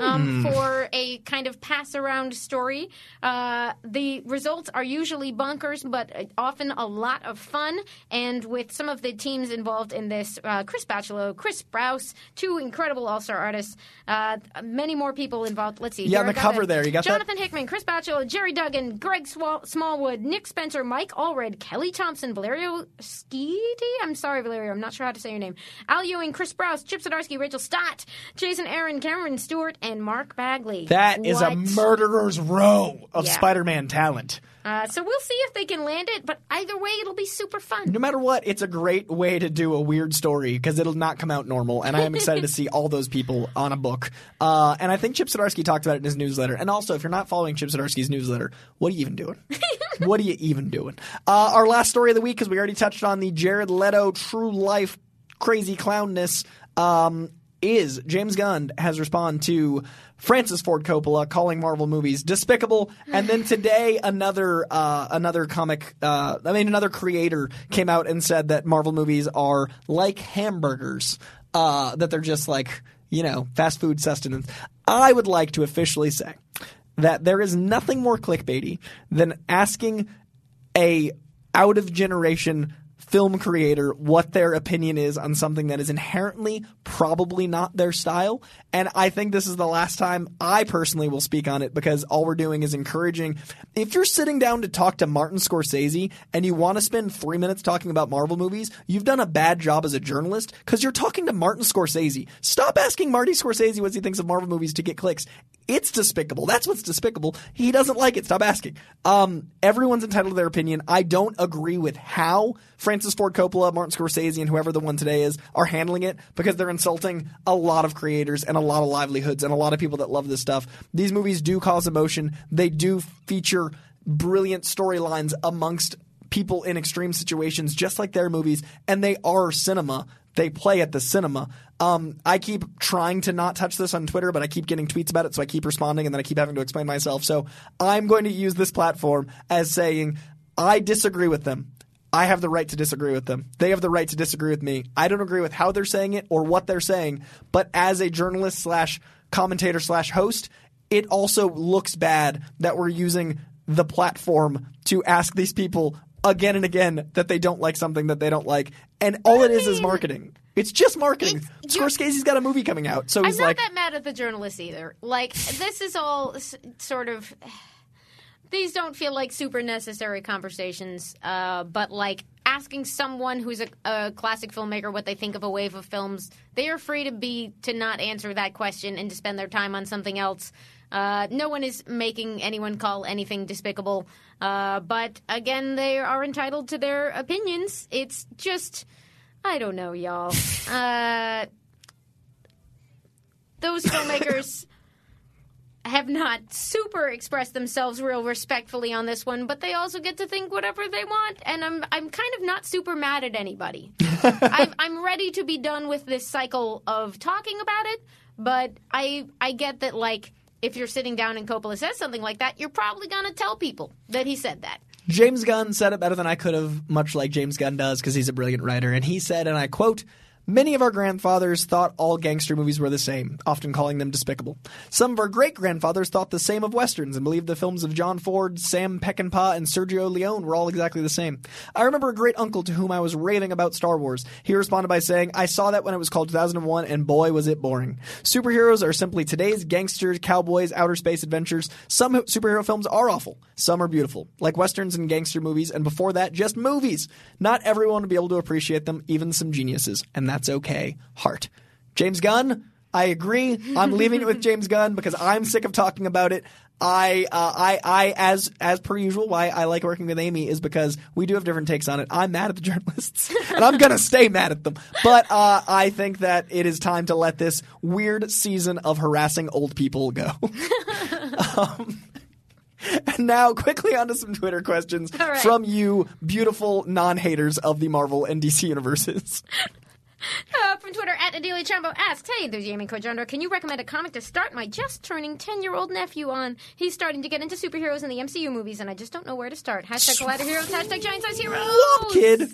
um, for a kind of pass around story. Uh, the results are usually bonkers, but uh, often a lot of fun. And with some of the teams involved in this, uh, Chris Bachalo, Chris Sprouse, two incredible all star artists, uh, many more people involved. Let's see. Yeah, on the cover it. there, you got that? Jonathan Hickman, Chris Bachalo, Gerry Duggan, Greg Swal- Smallwood, Nick Spencer, Mike Allred, Kelly Thompson, Valerio Schiti. I'm sorry, Valerio. I'm not sure how to say your name. Al Ewing, Chris Sprouse, Chip Zdarsky, Rachel Stott, Jason Aaron, Cameron Stewart, and Mark Bagley. That is a murderer's row of Yeah. Spider-Man talent. Uh, so we'll see if they can land it, but either way, it'll be super fun. No matter what, it's a great way to do a weird story because it'll not come out normal, and I am excited to [LAUGHS] see all those people on a book. Uh, and I think Chip Zdarsky talked about it in his newsletter. And also, if you're not following Chip Zdarsky's newsletter, what are you even doing? [LAUGHS] what are you even doing? Uh, our last story of the week, because we already touched on the Jared Leto true life crazy clownness. Um, is James Gunn has responded to Francis Ford Coppola calling Marvel movies despicable, and then [SIGHS] today another uh, another comic, uh, I mean another creator came out and said that Marvel movies are like hamburgers, uh, that they're just like you know fast food sustenance. I would like to officially say that there is nothing more clickbaity than asking a out of generation film creator what their opinion is on something that is inherently probably not their style. And I think this is the last time I personally will speak on it because all we're doing is encouraging. If you're sitting down to talk to Martin Scorsese and you want to spend three minutes talking about Marvel movies, you've done a bad job as a journalist because you're talking to Martin Scorsese. Stop asking Marty Scorsese what he thinks of Marvel movies to get clicks. It's despicable. That's what's despicable. He doesn't like it. Stop asking. Um, everyone's entitled to their opinion. I don't agree with how Francis Ford Coppola, Martin Scorsese, and whoever the one today is are handling it because they're insulting a lot of creators and a lot of livelihoods and a lot of people that love this stuff. These movies do cause emotion. They do feature brilliant storylines amongst people in extreme situations, just like their movies, and they are cinema. They play at the cinema. Um, I keep trying to not touch this on Twitter, but I keep getting tweets about it, so I keep responding, and then I keep having to explain myself. So I'm going to use this platform as saying I disagree with them. I have the right to disagree with them. They have the right to disagree with me. I don't agree with how they're saying it or what they're saying, but as a journalist slash commentator slash host, it also looks bad that we're using the platform to ask these people again and again that they don't like something that they don't like. And all it is is marketing. It's just marketing. It's, Scorsese's got a movie coming out, so I'm he's not like, that mad at the journalists either. Like this is all s- sort of. These don't feel like super necessary conversations, uh, but like asking someone who's a, a classic filmmaker what they think of a wave of films, they are free to be to not answer that question and to spend their time on something else. Uh, no one is making anyone call anything despicable, uh, but again, they are entitled to their opinions. It's just, I don't know, y'all. [LAUGHS] Uh, those filmmakers [LAUGHS] have not super expressed themselves real respectfully on this one, but they also get to think whatever they want, and I'm I'm kind of not super mad at anybody. [LAUGHS] I'm, I'm ready to be done with this cycle of talking about it, but I I get that like if you're sitting down and Coppola says something like that, you're probably gonna tell people that he said that. James Gunn said it better than I could have, much like James Gunn does, because he's a brilliant writer. And he said, and I quote, Many of our grandfathers thought all gangster movies were the same, often calling them despicable. Some of our great grandfathers thought the same of westerns and believed the films of John Ford, Sam Peckinpah, and Sergio Leone were all exactly the same. I remember a great uncle to whom I was raving about Star Wars. He responded by saying, I saw that when it was called 2001, and boy, was it boring. Superheroes are simply today's gangsters, cowboys, outer space adventures. Some superhero films are awful. Some are beautiful, like westerns and gangster movies, and before that, just movies. Not everyone will be able to appreciate them, even some geniuses, and that's okay. Heart. James Gunn, I agree. I'm leaving it with [LAUGHS] James Gunn because I'm sick of talking about it. I, uh, I, I, as as per usual, why I like working with Amy is because we do have different takes on it. I'm mad at the [LAUGHS] journalists, and I'm gonna stay mad at them. But uh, I think that it is time to let this weird season of harassing old people go. [LAUGHS] um, And now, quickly onto some Twitter questions right. from you, beautiful non-haters of the Marvel and DC universes. Uh, from Twitter, at Adelia Chumbo asks, Hey, there's Amy and Coy Jandreau. Can you recommend a comic to start my just turning 10 year old nephew on? He's starting to get into superheroes in the MCU movies, and I just don't know where to start. Hashtag Collider Heroes, hashtag Giant Size Heroes. Swamp Kid.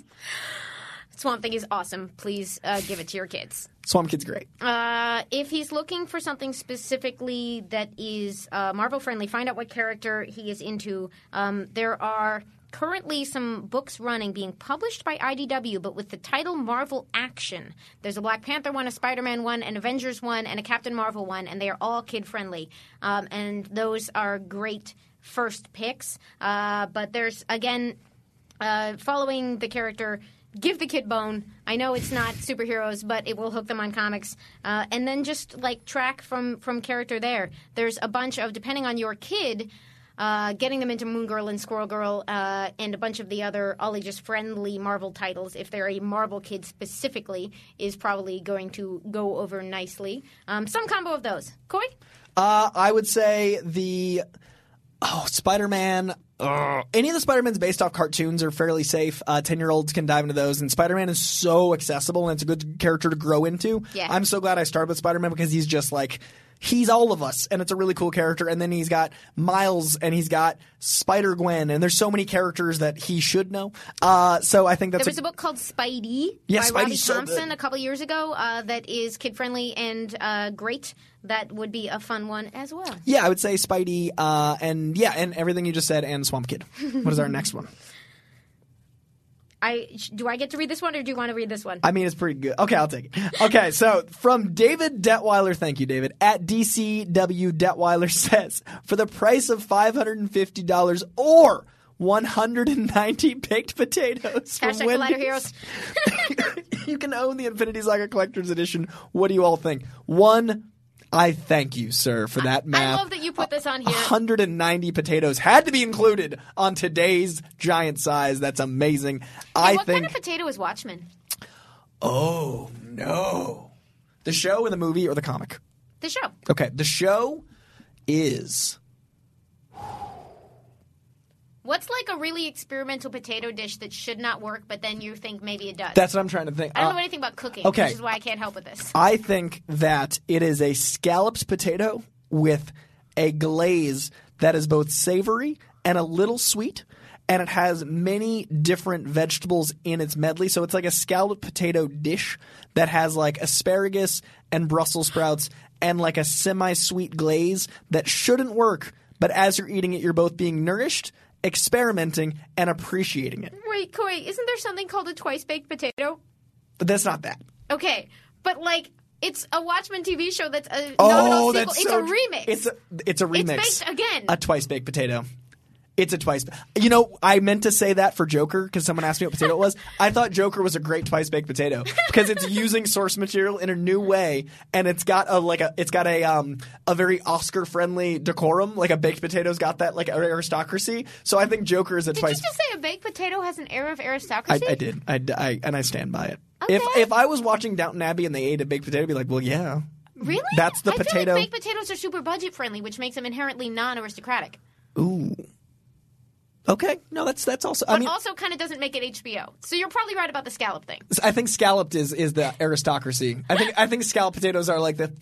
Swamp Thing is awesome. Please uh, give it to your kids. Swamp Kid's great. Uh, if he's looking for something specifically that is uh, Marvel friendly, find out what character he is into. Um, there are currently some books running being published by IDW, but with the title Marvel Action. There's a Black Panther one, a Spider Man one, an Avengers one, and a Captain Marvel one, and they are all kid friendly. Um, and those are great first picks. Uh, but there's, again, uh, following the character give the kid bone i know it's not superheroes but it will hook them on comics uh, and then just like track from from character there there's a bunch of depending on your kid uh, getting them into Moon Girl and Squirrel Girl uh, and a bunch of the other Ollie just friendly Marvel titles, if they're a Marvel kid specifically, is probably going to go over nicely. Um, some combo of those. Coy? Uh, I would say the oh Spider Man. Any of the Spider Mans based off cartoons are fairly safe. Ten year olds can dive into those, and Spider Man is so accessible and it's a good character to grow into. Yeah. I'm so glad I started with Spider Man because he's just like he's all of us, and it's a really cool character. And then he's got Miles, and he's got Spider Gwen, and there's so many characters that he should know. Uh, so I think that's There was a book called Spidey Yeah, by Robbie Spidey's so Thompson good. a couple years ago uh, that is kid friendly and uh, great. That would be a fun one as well. yeah, I would say Spidey, uh, and yeah, and everything you just said, and Swamp Kid. What is our next one? I do I get to read this one or do you want to read this one? I mean, it's pretty good. Okay, I'll take it. Okay, so from David Detweiler, thank you, David, at DCW Detweiler [LAUGHS] says, for the price of $550 or 190 baked potatoes Hashtag Collider Heroes. [LAUGHS] you can own the Infinity Saga Collector's Edition. What do you all think? One, I thank you, sir, for that math. I love that you put this on here. 190 potatoes had to be included on today's giant size. That's amazing. I what think. kind of potato is Watchmen? Oh no. The show or the movie or the comic? The show. Okay, the show is What's like a really experimental potato dish that should not work, but then you think maybe it does? that's what I'm trying to think. I don't Uh, know anything about cooking, okay. which is why I can't help with this. [LAUGHS] I think that it is a scalloped potato with a glaze that is both savory and a little sweet. And it has many different vegetables in its medley. So it's like a scalloped potato dish that has like asparagus and Brussels sprouts and like a semi sweet glaze that shouldn't work. But as you're eating it, you're both being nourished, experimenting, and appreciating it. Wait, Coy, isn't there something called a twice baked potato? But that's not that. Okay, but like it's a Watchmen TV show that's a oh, nominal Oh, sequel. that's it's so a remix. It's a it's a remix. baked again. A twice baked potato. It's a twice. You know, I meant to say that for Joker because someone asked me what potato it was. I thought Joker was a great twice baked potato because it's using source material in a new way, and it's got a like a it's got a um a very Oscar friendly decorum. Like a baked potato's got that like aristocracy. So I think Joker is a Did twice. you just say a baked potato has an air of aristocracy? I did. I, I and I stand by it. If Okay. if I was watching Downton Abbey and they ate a baked potato, I'd be like, well, yeah. Really? That's the I potato. Feel like baked potatoes are super budget friendly, which makes them inherently non-aristocratic. Ooh. Okay, no, that's that's also. But I mean, also kind of doesn't make it HBO. So you're probably right about the scallop thing. I think scalloped is is the aristocracy. I think I think scalloped potatoes are like the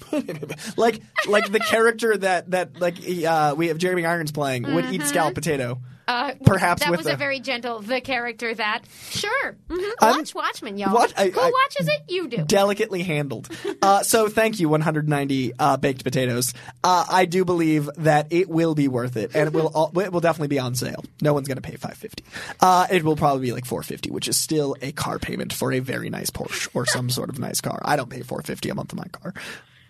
[LAUGHS] like like the character that that like uh, we have Jeremy Irons playing would eat scalloped potato. Mm-hmm. Uh, Perhaps that was the- a very gentle the character that sure hmm I'm- watch Watchmen y'all. What? I- Who I- watches it? You do. Delicately handled. Uh, so thank you, 190 uh, baked potatoes. Uh, I do believe that it will be worth it, and it will [LAUGHS] all, it will definitely be on sale. No one's going to pay 550. Uh, it will probably be like 450, which is still a car payment for a very nice Porsche or some sort of nice car. I don't pay 450 a month on my car.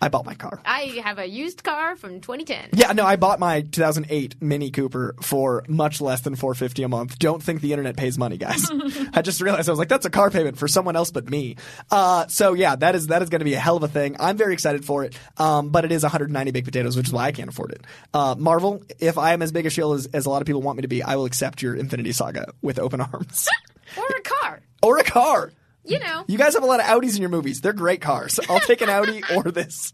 I bought my car. I have a used car from 2010. Yeah, no, I bought my 2008 Mini Cooper for much less than 450 a month. Don't think the internet pays money, guys. [LAUGHS] I just realized I was like, that's a car payment for someone else but me. Uh, so yeah, that is that is going to be a hell of a thing. I'm very excited for it. Um, but it is 190 baked potatoes, which is why I can't afford it. Uh, Marvel, if I am as big a shield as, as a lot of people want me to be, I will accept your Infinity Saga with open arms [LAUGHS] Or a car. or a car. You know. You guys have a lot of Audis in your movies. They're great cars. I'll take an Audi or this.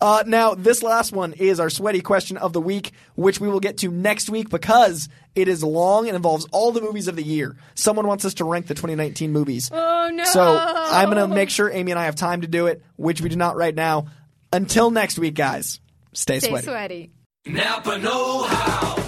Uh, now, this last one is our sweaty question of the week, which we will get to next week because it is long and involves all the movies of the year. Someone wants us to rank the 2019 movies. Oh no! So I'm going to make sure Amy and I have time to do it, which we do not right now. Until next week, guys, stay, Stay sweaty. sweaty. Napa Know How.